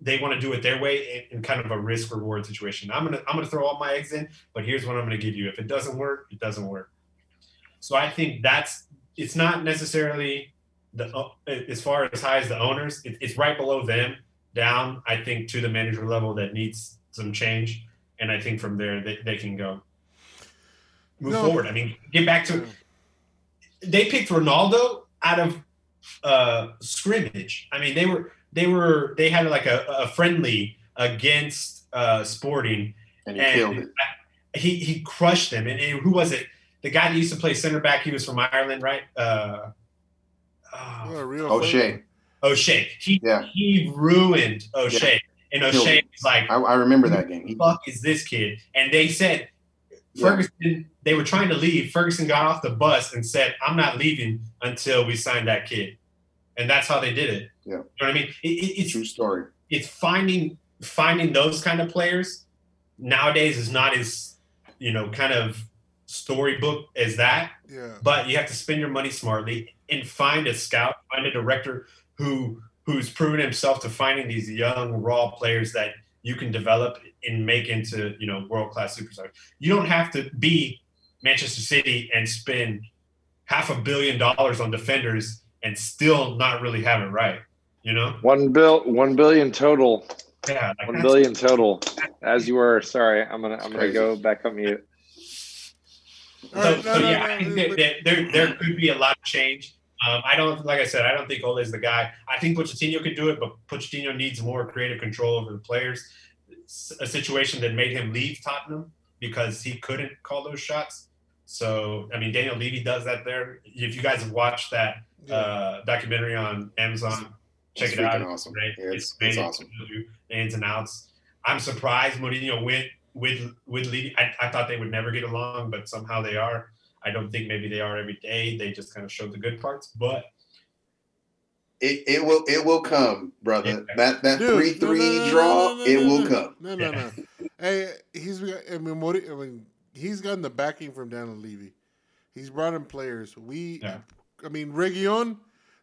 they want to do it their way in, in kind of a risk reward situation. I'm gonna I'm gonna throw all my eggs in, but here's what I'm gonna give you. If it doesn't work, it doesn't work. So I think that's it's not necessarily the uh, as far as high as the owners, it, it's right below them, down. I think to the manager level that needs some change, and I think from there they, they can go move No. forward. I mean, get back to they picked Ronaldo out of uh, scrimmage. I mean, they were they were they had like a, a friendly against uh, Sporting, And he killed it. he he crushed them. And, and who was it? The guy that used to play center back. He was from Ireland, right? Uh, Oh, oh, real O'Shea. O'Shea. He Yeah. he ruined O'Shea, and Killed O'Shea him. was like, I, I remember that game. He, "Who the fuck is this kid?" And they said Yeah. Ferguson. They were trying to leave. Ferguson got off the bus and said, "I'm not leaving until we sign that kid," and that's how they did it. Yeah. You know what I mean? It, it, it's true story. it's finding finding those kind of players nowadays is not as you know kind of storybook as that Yeah. but you have to spend your money smartly and find a scout find a director who who's proven himself to finding these young raw players that you can develop and make into you know world class superstars you don't have to be manchester city and spend half a billion dollars on defenders and still not really have it right you know One bill, one billion total. yeah like billion total. As you were. Sorry, I'm gonna I'm gonna Crazy. go back on mute. So, right, no, so no, yeah, no, I think that, that there there could be a lot of change. Um, I don't like I said, I don't think Ole is the guy. I think Pochettino could do it, but Pochettino needs more creative control over the players. It's a situation that made him leave Tottenham because he couldn't call those shots. So I mean, Daniel Levy does that there. If you guys have watched that uh, documentary on Amazon, check It's it out. awesome. Great. Yeah, it's- made it's awesome. ins and outs. I'm surprised Mourinho went with with Levy. I, I thought they would never get along, but somehow they are. I don't think maybe they are every day. They just kind of show the good parts, but It, it will it will come, brother. Yeah. That that Dude, three three no, no, draw, no, no, it no, will no. come. No, no, Yeah. no. Hey, he's. I mean, what? I mean, he's gotten the backing from Daniel Levy. He's brought in players. We, Yeah. I mean, Reguilón.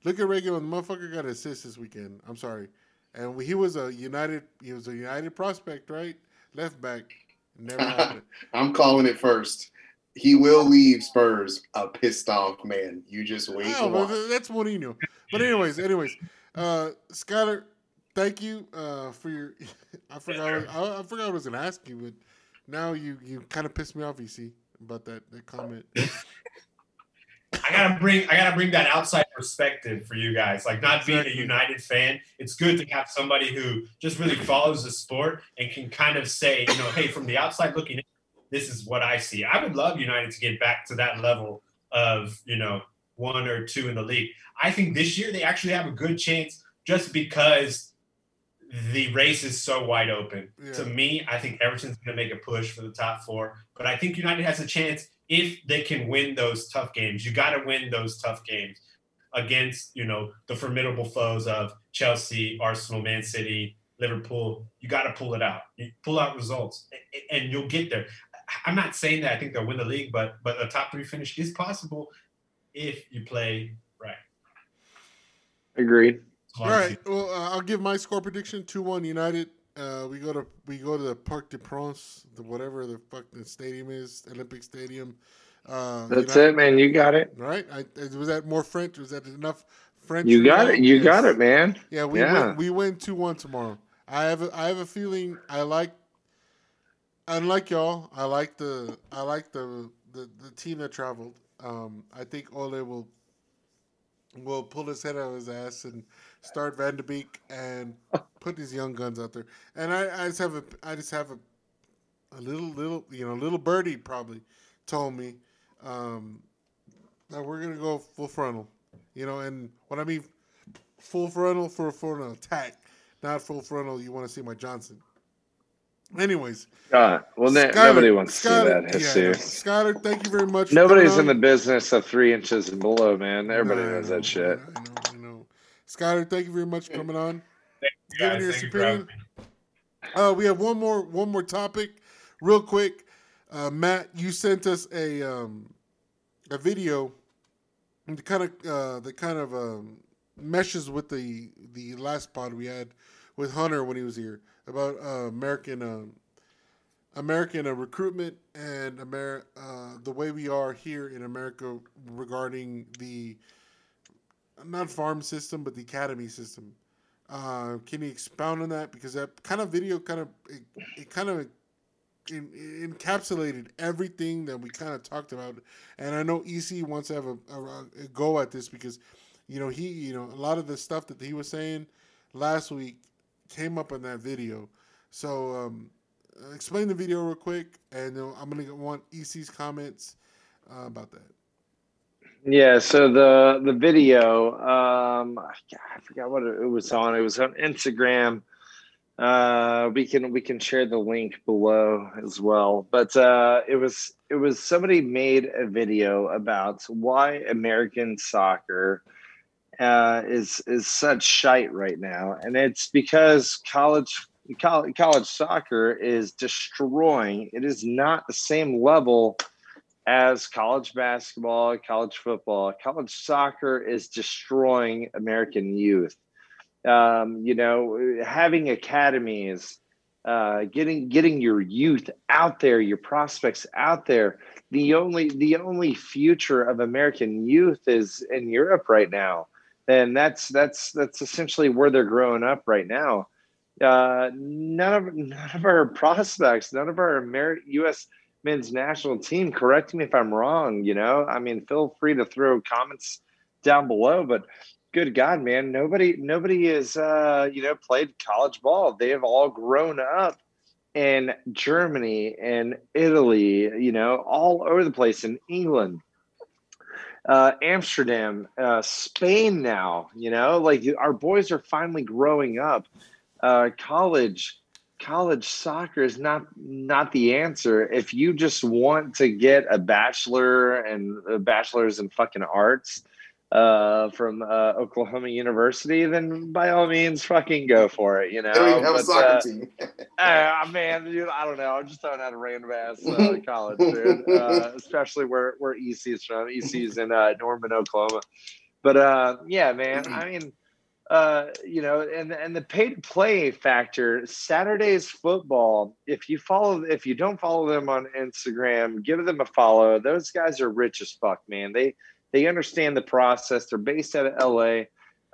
Look at Reguilón. The motherfucker got an assist this weekend. I'm sorry, and he was a United. He was a United prospect, right? Left back. Never happened. I'm calling it first. He will leave Spurs a pissed off man. You just wait Oh, and well, watch. that's Mourinho. But anyways, anyways, uh, Skyler, thank you uh, for your. I forgot. I, I forgot what I was gonna ask you, but now you you kind of pissed me off, EC, about that that comment. I gotta bring I gotta bring that outside perspective for you guys. Like not being a United fan, it's good to have somebody who just really follows the sport and can kind of say, you know, hey, from the outside looking in, this is what I see. I would love United to get back to that level of, you know, one or two in the league. I think this year they actually have a good chance just because the race is so wide open. Yeah. To me, I think Everton's going to make a push for the top four, but I think United has a chance if they can win those tough games. You got to win those tough games against, you know, the formidable foes of Chelsea, Arsenal, Man City, Liverpool. You got to pull it out. You pull out results, and you'll get there. I'm not saying that I think they'll win the league, but but a top three finish is possible if you play right. Agreed. All right. Well, uh, I'll give my score prediction: two one United. Uh, we go to we go to the Parc de France, the whatever the fuck the stadium is, Olympic Stadium. Uh, That's United- it, man. You got it. Right? I, was that more French? Was that enough French? You got y'all? it. You Yes. got it, man. Yeah, we Yeah. win, we win two one tomorrow. I have a, I have a feeling I like unlike y'all, I like the I like the the, the team that traveled. Um, I think Ole will will pull his head out of his ass and start Van de Beek and put these young guns out there. And I, I just have a I just have a a little little you know little birdie probably told me um, that we're gonna go full frontal. You know, and what I mean full frontal for for an attack, not full frontal. You want to see my Johnson. Anyways, Uh, well, ne- Skylar- nobody wants to see that, yeah, Jesus. no. Thank you very much. Nobody's in the business of three inches and below, man. Everybody No, knows know, that shit. I know, I know. Skylar, thank you very much for coming on. giving guys. your Thank you for me. Uh, we have one more one more topic, real quick. Uh, Matt, you sent us a um, a video that kind of uh, that kind of um, meshes with the the last pod we had with Hunter when he was here about uh, American um, American uh, recruitment and Amer- uh, the way we are here in America regarding the not farm system but the academy system. Uh, can you expound on that? Because that kind of video kind of it, it kind of in, encapsulated everything that we kind of talked about. And I know EC wants to have a, a, a go at this because you know he you know a lot of the stuff that he was saying last week came up in that video. So um, explain the video real quick, and I'm gonna want EC's comments uh, about that. Yeah, so the the video, um, I forgot what it was on. It was on Instagram. Uh, we can we can share the link below as well. But uh, it was it was somebody made a video about why American soccer uh, is is such shite right now, and it's because college college, soccer is destroying. It is not the same level as college basketball, college football, college soccer is destroying American youth. Um, you know, having academies, uh, getting getting your youth out there, your prospects out there. The only the only future of American youth is in Europe right now, and that's that's that's essentially where they're growing up right now. Uh, none of none of our prospects, none of our Ameri- U.S men's national team. Correct me if I'm wrong. You know, I mean, feel free to throw comments down below, but good God, man, nobody, nobody is, uh, you know, played college ball. They have all grown up in Germany and Italy, you know, all over the place in England. Uh, Amsterdam, uh, Spain now, you know, like our boys are finally growing up. Uh, college, college soccer is not not the answer if you just want to get a bachelor and a bachelor's in fucking arts uh, from uh, Oklahoma University, then by all means, fucking go for it. You know, They have a soccer uh, team. Ah, man, dude, I don't know. I'm just throwing out a random ass uh, college, dude. Uh, especially where where EC is from. EC is in uh, Norman, Oklahoma. But uh, yeah, man. I mean, uh, you know, and and the pay to play factor. Saturday's football. If you follow, if you don't follow them on Instagram, give them a follow. Those guys are rich as fuck, man. They they understand the process. They're based out of LA.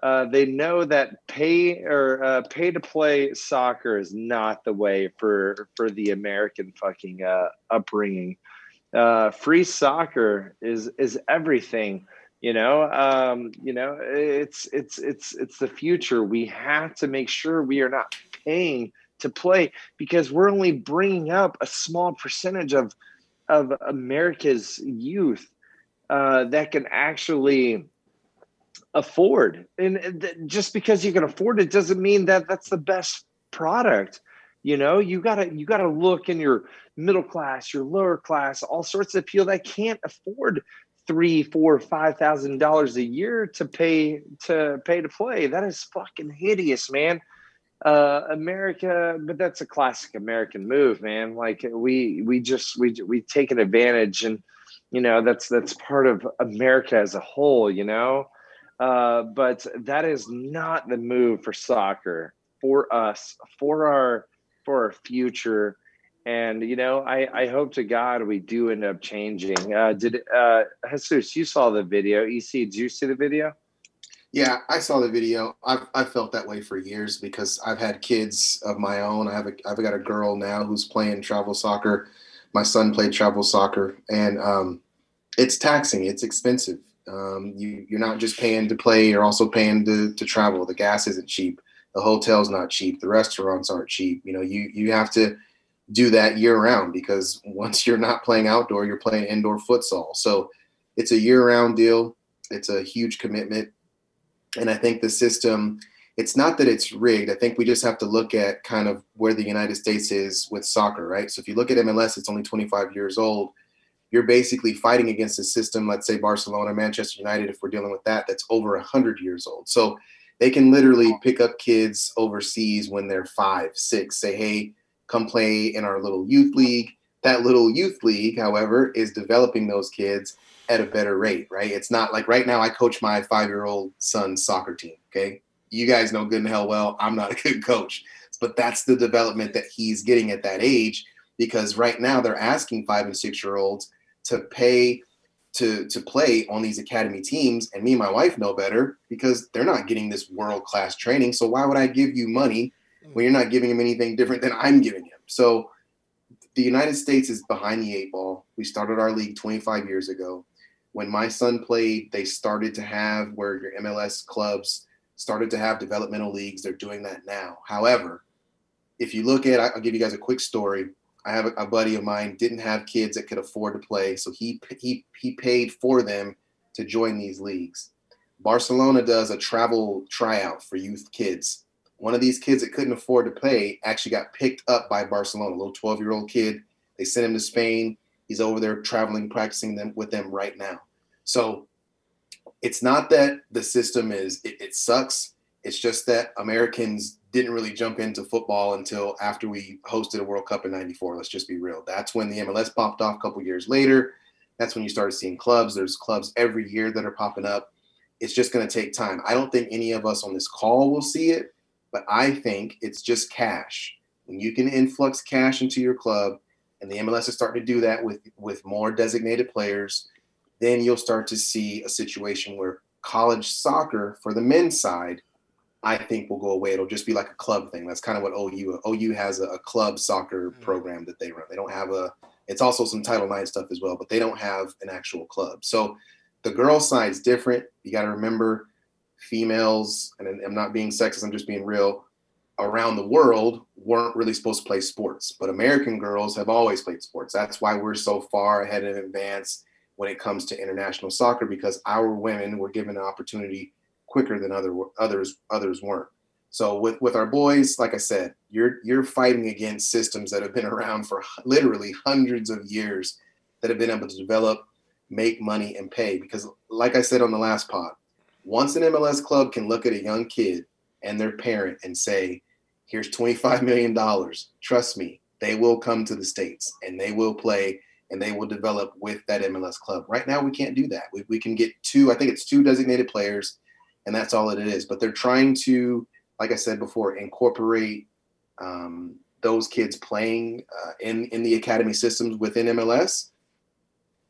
Uh, they know that pay or uh, pay to play soccer is not the way for for the American fucking uh, upbringing. Uh, free soccer is is everything. You know, um, you know, it's it's it's it's the future. We have to make sure we are not paying to play because we're only bringing up a small percentage of of America's youth uh, that can actually afford. And th- just because you can afford it doesn't mean that that's the best product. You know, you gotta you gotta look in your middle class, your lower class, all sorts of people that can't afford three, four, five thousand dollars a year to pay to pay to play. That is fucking hideous, man. Uh, America, but that's a classic American move, man. Like we we just we we taken advantage, and you know that's that's part of America as a whole. You know, uh, but that is not the move for soccer for us for our for our future and you know i i hope to god we do end up changing uh did uh jesus you saw the video ec did you see the video Yeah, I saw the video. I've, I've felt that way for years because I've had kids of my own. I have a, I've got a girl now who's playing travel soccer. My son played travel soccer, and um, it's taxing. It's expensive. Um, you, you're not just paying to play. You're also paying to, to travel. The gas isn't cheap. The hotel's not cheap. The restaurants aren't cheap. You know, you you have to do that year round because once you're not playing outdoor, you're playing indoor futsal. So it's a year round deal. It's a huge commitment. And I think the system, it's not that it's rigged. I think we just have to look at kind of where the United States is with soccer, right? So if you look at MLS, it's only 25 years old. You're basically fighting against a system, let's say Barcelona, Manchester United, if we're dealing with that, that's over 100 years old. So They can literally pick up kids overseas when they're five, six, say, hey, come play in our little youth league. That little youth league, however, is developing those kids at a better rate, right? It's not like right now I coach my five year old son's soccer team. Okay. You guys know good and hell well, I'm not a good coach, but that's the development that he's getting at that age because right now they're asking five and six year olds to pay to to play on these academy teams. And me and my wife know better because they're not getting this world class training. So why would i give you money when you're not giving him anything different than i'm giving him? So the united states is behind the eight ball. We started our league 25 years ago. When my son played they started to have where your mls clubs started to have developmental leagues they're doing that now however if you look at i'll give you guys a quick story I have a, a, buddy of mine didn't have kids that could afford to play, so he he he paid for them to join these leagues. Barcelona does a travel tryout for youth kids. One of these kids that couldn't afford to play actually got picked up by Barcelona, a little 12 year old kid. They sent him to Spain. He's over there traveling, practicing them with them right now. So it's not that the system is it, it sucks. It's just that Americans didn't really jump into football until after we hosted a World Cup in 94. Let's just be real. That's when the MLS popped off a couple years later. That's when you started seeing clubs. There's clubs every year that are popping up. It's just going to take time. I don't think any of us on this call will see it, but I think it's just cash. When you can influx cash into your club, and the MLS is starting to do that with, with more designated players, then you'll start to see a situation where college soccer for the men's side – I think will go away. It'll just be like a club thing. That's kind of what OU OU has a, a club soccer mm-hmm. program that they run. They don't have a. It's also some Title IX stuff as well, but they don't have an actual club. So the girl side's different. You got to remember, females, and I'm not being sexist. I'm just being real. Around the world, weren't really supposed to play sports, but American girls have always played sports. That's why we're so far ahead in advance when it comes to international soccer because our women were given an opportunity quicker than other others others weren't. So with with our boys, like I said, you're you're fighting against systems that have been around for literally hundreds of years that have been able to develop, make money, and pay. Because like I said on the last pod, once an MLS club can look at a young kid and their parent and say, "Here's 25 million dollars," trust me, they will come to the states and they will play and they will develop with that MLS club. Right now, we can't do that. We, we can get two, I think it's two designated players and that's all it is. But they're trying to, like I said before, incorporate um, those kids playing uh, in in the academy systems within MLS.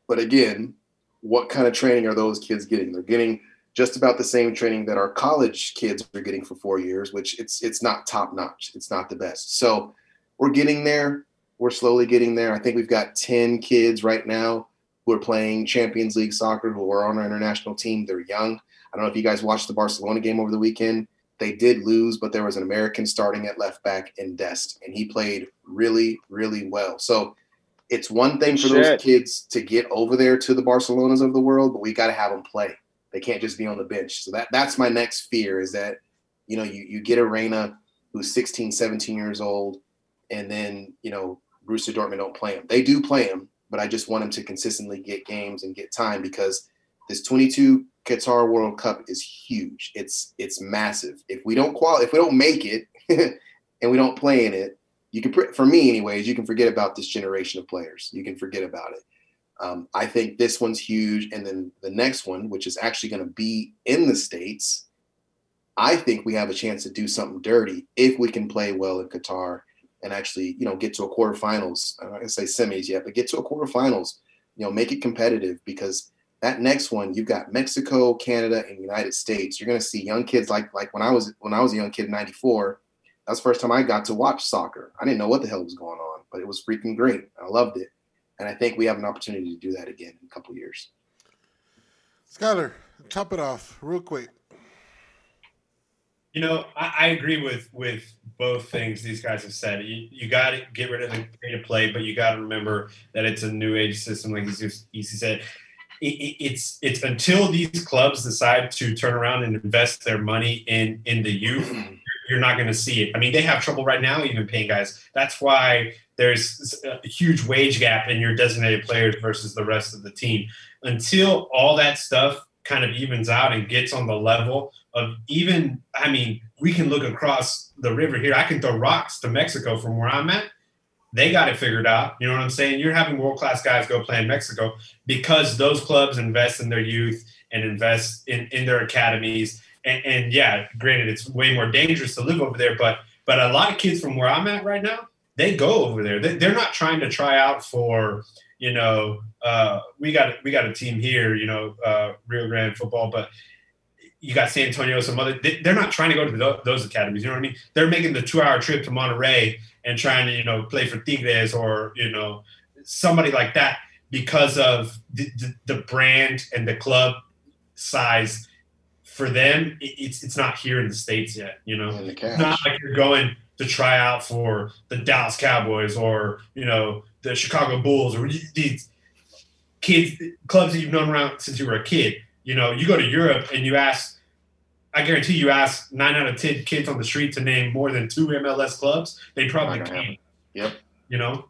But again, what kind of training are those kids getting? They're getting just about the same training that our college kids are getting for four years, which it's it's not top notch. It's not the best. So we're getting there. We're slowly getting there. I think we've got 10 kids right now who are playing Champions League soccer who are on our international team. They're young. I don't know if you guys watched the Barcelona game over the weekend. They did lose, but there was an American starting at left back in Dest, and he played really, really well. So it's one thing for Shit. those kids to get over there to the Barcelonas of the world, but we got to have them play. They can't just be on the bench. So that that's my next fear is that, you know, you, you get a Reyna who's 16, 17 years old, and then, you know, Borussia Dortmund don't play him. They do play him, but I just want him to consistently get games and get time because this 22 Qatar World Cup is huge. It's it's massive. If we don't qual, if we don't make it, and we don't play in it, you can for me anyways. You can forget about this generation of players. You can forget about it. Um, I think this one's huge, and then the next one, which is actually going to be in the states, I think we have a chance to do something dirty if we can play well in Qatar and actually, you know, get to a quarterfinals. I'm not to say semis yet, but get to a quarterfinals. You know, make it competitive because that next one, you've got Mexico, Canada, and United States. You're going to see young kids like like when I was when I was a young kid in '94. That was the first time I got to watch soccer. I didn't know what the hell was going on, but it was freaking great. I loved it, and I think we have an opportunity to do that again in a couple years. Skyler, top it off real quick. You know, I, I, agree with with both things these guys have said. You, you got to get rid of the pay to play, but you got to remember that it's a new age system, like he said. It, it's it's until these clubs decide to turn around and invest their money in in the youth you're not going to see it. I mean they have trouble right now even paying guys. That's why there's a huge wage gap in your designated players versus the rest of the team. Until all that stuff kind of evens out and gets on the level of even. I mean, we can look across the river here. I can throw rocks to Mexico from where I'm at. They got it figured out. You know what I'm saying? You're having world class guys go play in Mexico because those clubs invest in their youth and invest in, in their academies. And, and yeah, granted, it's way more dangerous to live over there, but but a lot of kids from where I'm at right now, they go over there. They, they're not trying to try out for you know uh, we got we got a team here, you know, uh, Rio Grande football, but you got San Antonio, some other. They, they're not trying to go to those academies. You know what I mean? They're making the two-hour trip to Monterrey and trying to you know play for Tigres or you know somebody like that because of the, the, the brand and the club size. For them, it, it's it's not here in the states yet. You know, not like you're going to try out for the Dallas Cowboys or you know the Chicago Bulls or these kids clubs that you've known around since you were a kid. You know, you go to Europe and you ask. I guarantee you ask nine out of ten kids on the street to name more than two MLS clubs, they probably can't. Yep. You know,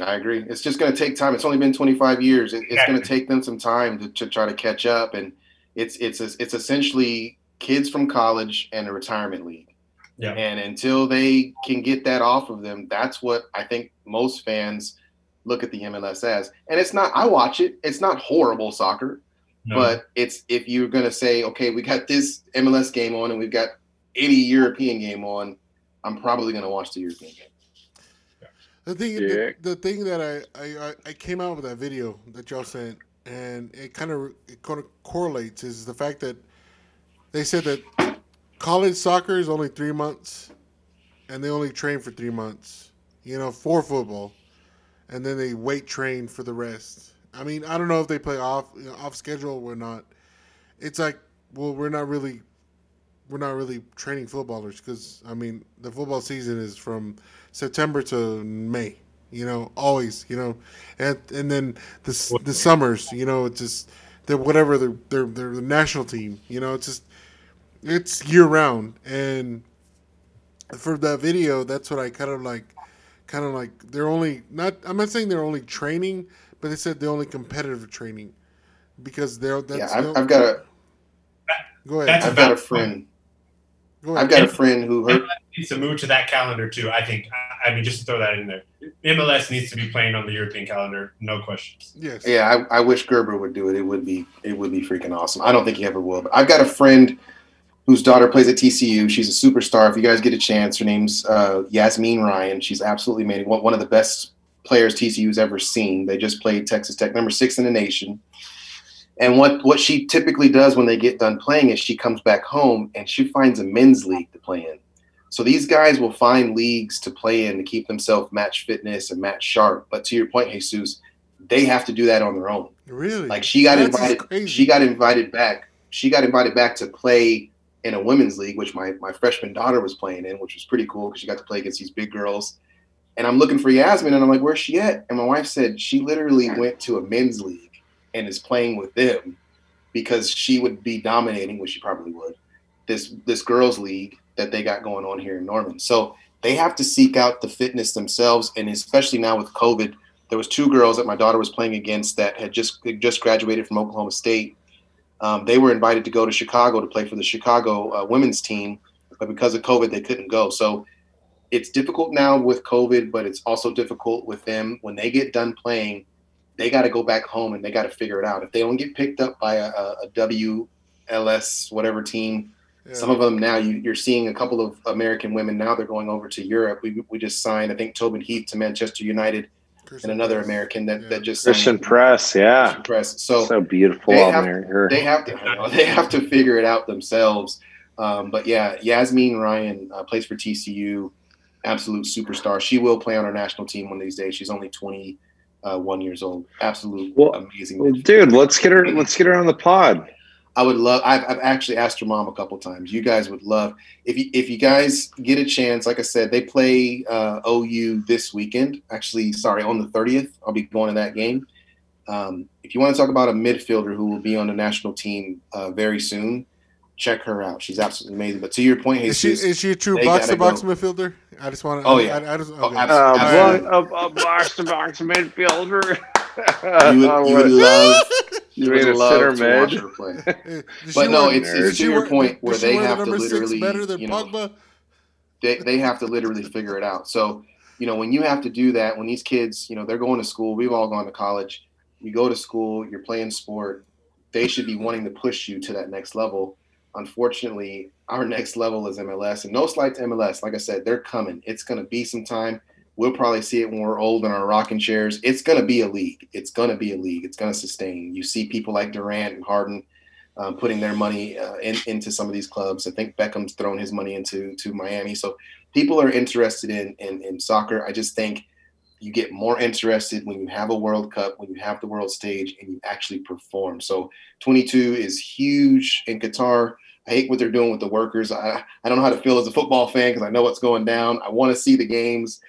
I agree. It's just going to take time. It's only been 25 years. It, it's going to take them some time to, to try to catch up, and it's it's it's essentially kids from college and a retirement league. Yeah. And until they can get that off of them, that's what I think most fans look at the MLS as. And it's not. I watch it. It's not horrible soccer, No. but it's if you're going to say, okay, we got this MLS game on, and we've got any European game on, I'm probably going to watch the European game. The thing, Yeah. the, the thing that I, I I came out with that video that y'all sent, and it kind of it kind of correlates is the fact that they said that college soccer is only three months, and they only train for three months, you know, for football, and then they weight train for the rest. I mean, I don't know if they play off you know, off schedule or not. It's like, well, we're not really, we're not really training footballers because I mean, the football season is from September to May. You know, always. You know, and and then the the summers. You know, it's just they're whatever they're they're they're the national team. You know, it's just it's year round. And for that video, that's what I kind of like. Kind of like they're only not. I'm not saying they're only training, but they said they're only competitive training because they're that's yeah, I've, they're- I've got a go ahead. That's I've got a valid friend. go ahead. I've got a friend who heard. needs to move to that calendar too. I think. I- I mean, just to throw that in there, MLS needs to be playing on the European calendar, no questions. yes. Yeah, I, I wish Garber would do it. It would be it would be freaking awesome. I don't think he ever will. But I've got a friend whose daughter plays at TCU. She's a superstar. If you guys get a chance, her name's uh, Yazmeen Ryan. She's absolutely amazing. One of the best players TCU's ever seen. They just played Texas Tech, number six in the nation. And what what she typically does when they get done playing is she comes back home and she finds a men's league to play in. So these guys will find leagues to play in to keep themselves match fitness and match sharp. But to your point, Jesus, they have to do that on their own. Really? Like she got That's invited, she got invited back. She got invited back to play in a women's league, which my my freshman daughter was playing in, which was pretty cool because she got to play against these big girls. And I'm looking for Yazmeen, and I'm like, "Where's she at?" And my wife said she literally went to a men's league and is playing with them because she would be dominating, which she probably would, this this girls' league that they got going on here in Norman. So they have to seek out the fitness themselves, and especially now with COVID, there was two girls that my daughter was playing against that had just just graduated from Oklahoma State. Um, they were invited to go to Chicago to play for the Chicago uh, women's team, but because of COVID, they couldn't go. So it's difficult now with COVID, but it's also difficult with them when they get done playing. They got to go back home and they got to figure it out. If they don't get picked up by a, a, WLS whatever team, Yeah. some of them now you, you're seeing a couple of American women now they're going over to Europe. We, we just signed I think Tobin Heath to Manchester United Christen and another Press. American that, Yeah. that just Christen signed Press, yeah, Christen Press. So, so beautiful they have- there. They have to they have to figure it out themselves. Um, but yeah, Yazmeen Ryan uh, plays for TCU, absolute superstar. She will play on our national team one of these days. She's only 21 years old. Absolute Well, amazing. Well, dude, let's get her. Let's get her on the pod. I would love. I've, I've actually asked her mom a couple times. You guys would love if you if you guys get a chance. Like I said, they play uh, OU this weekend. Actually, sorry, on the thirtieth. I'll be going to that game. Um, if you want to talk about a midfielder who will be on the national team uh, very soon, check her out. She's absolutely amazing. But to your point, Is she is she a true they box to box go. midfielder? I just want to. Oh, yeah. I, I just, Oh, okay. abs- Uh, Absolutely. a, a box to box midfielder. you would, you would love You would a love center to watch her play. But no, it's- it's to your wear- point where they wear the have to literally, better than you know, Pogba. they, they have to literally figure it out. So, you know, when you have to do that, when these kids, you know, they're going to school, we've all gone to college, you go to school, you're playing sport, they should be wanting to push you to that next level. Unfortunately, our next level is MLS, and no slight to MLS. Like I said, they're coming. It's going to be some time. We'll probably see it when we're old in our rocking chairs. It's going to be a league. It's going to be a league. It's going to sustain. You see people like Durant and Harden um, putting their money uh, in, into some of these clubs. I think Beckham's thrown his money into to Miami. So people are interested in, in in soccer. I just think you get more interested when you have a World Cup, when you have the world stage, and you actually perform. So 22 is huge in Qatar. I hate what they're doing with the workers. I, I don't know how to feel as a football fan because I know what's going down. I want to see the games.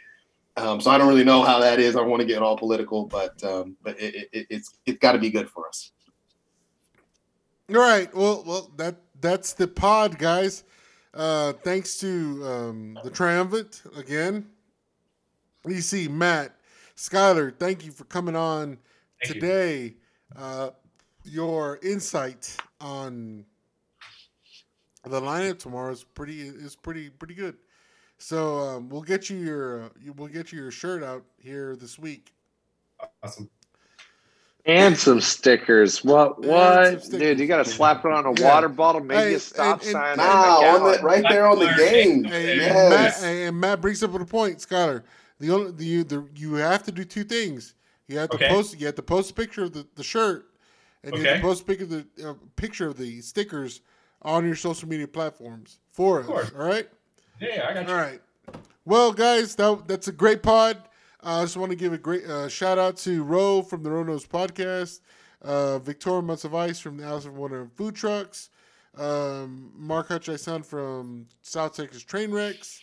Um, so I don't really know how that is. I want to get all political, but um, but it, it, it's it's got to be good for us. All right. Well, well, that that's the pod, guys. Uh, thanks to um, the triumvirate again. EC, Matt, Skyler, thank you for coming on Thank you. today. Uh, your insight on the lineup tomorrow is pretty is pretty pretty good. So um, we'll get you your uh, you- we'll get you your shirt out here this week. Awesome. And some stickers. What? What? stickers. Dude, you got to slap it on a Yeah. water bottle, maybe Hey, a stop and- and- sign. and- and a Nah, on the, right there on the game. Hey, and, Yes. Matt, and Matt brings up a point, Skyler. The only the, you the you have to do two things. You have to Okay. post you have to post a picture of the, the shirt, and you have to post a picture of the uh, picture of the stickers on your social media platforms for us. course. All right. Yeah, yeah, I got you. All right. Well, guys, that that's a great pod. Uh, I just want to give a great uh, shout out to Ro from the Ro Knows podcast, uh, Victoria Months of Ice from the Alice of Wonder Food Trucks, um, Mark Hutchison from South Texas Train Wrecks,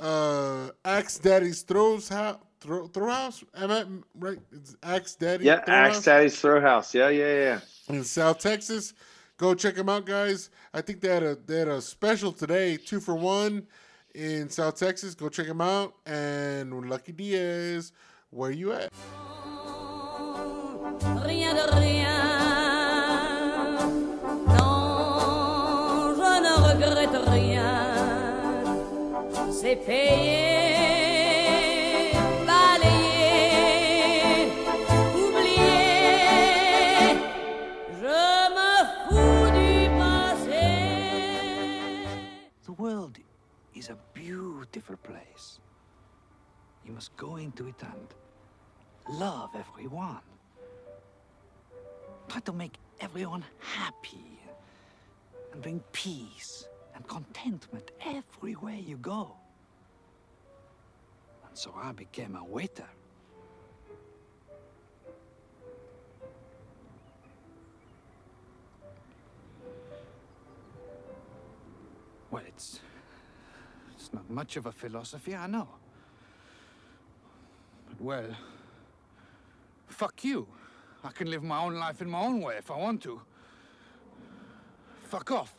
uh, Axe Daddy's Throws House. Throw, throw house, am I right? It's Axe Daddy. Yeah, Throw Axe House? Daddy's Throw House. Yeah, yeah, yeah. in South Texas. Go check them out, guys. I think they had a they had a special today, two for one in South Texas. Go check them out. And Lucky Diaz, where you at? Rien de beautiful place. You must go into it and love everyone. Try to make everyone happy and bring peace and contentment everywhere you go. And so I became a waiter. Well, it's it's not much of a philosophy, I know. But well, fuck you. I can live my own life in my own way if I want to. Fuck off.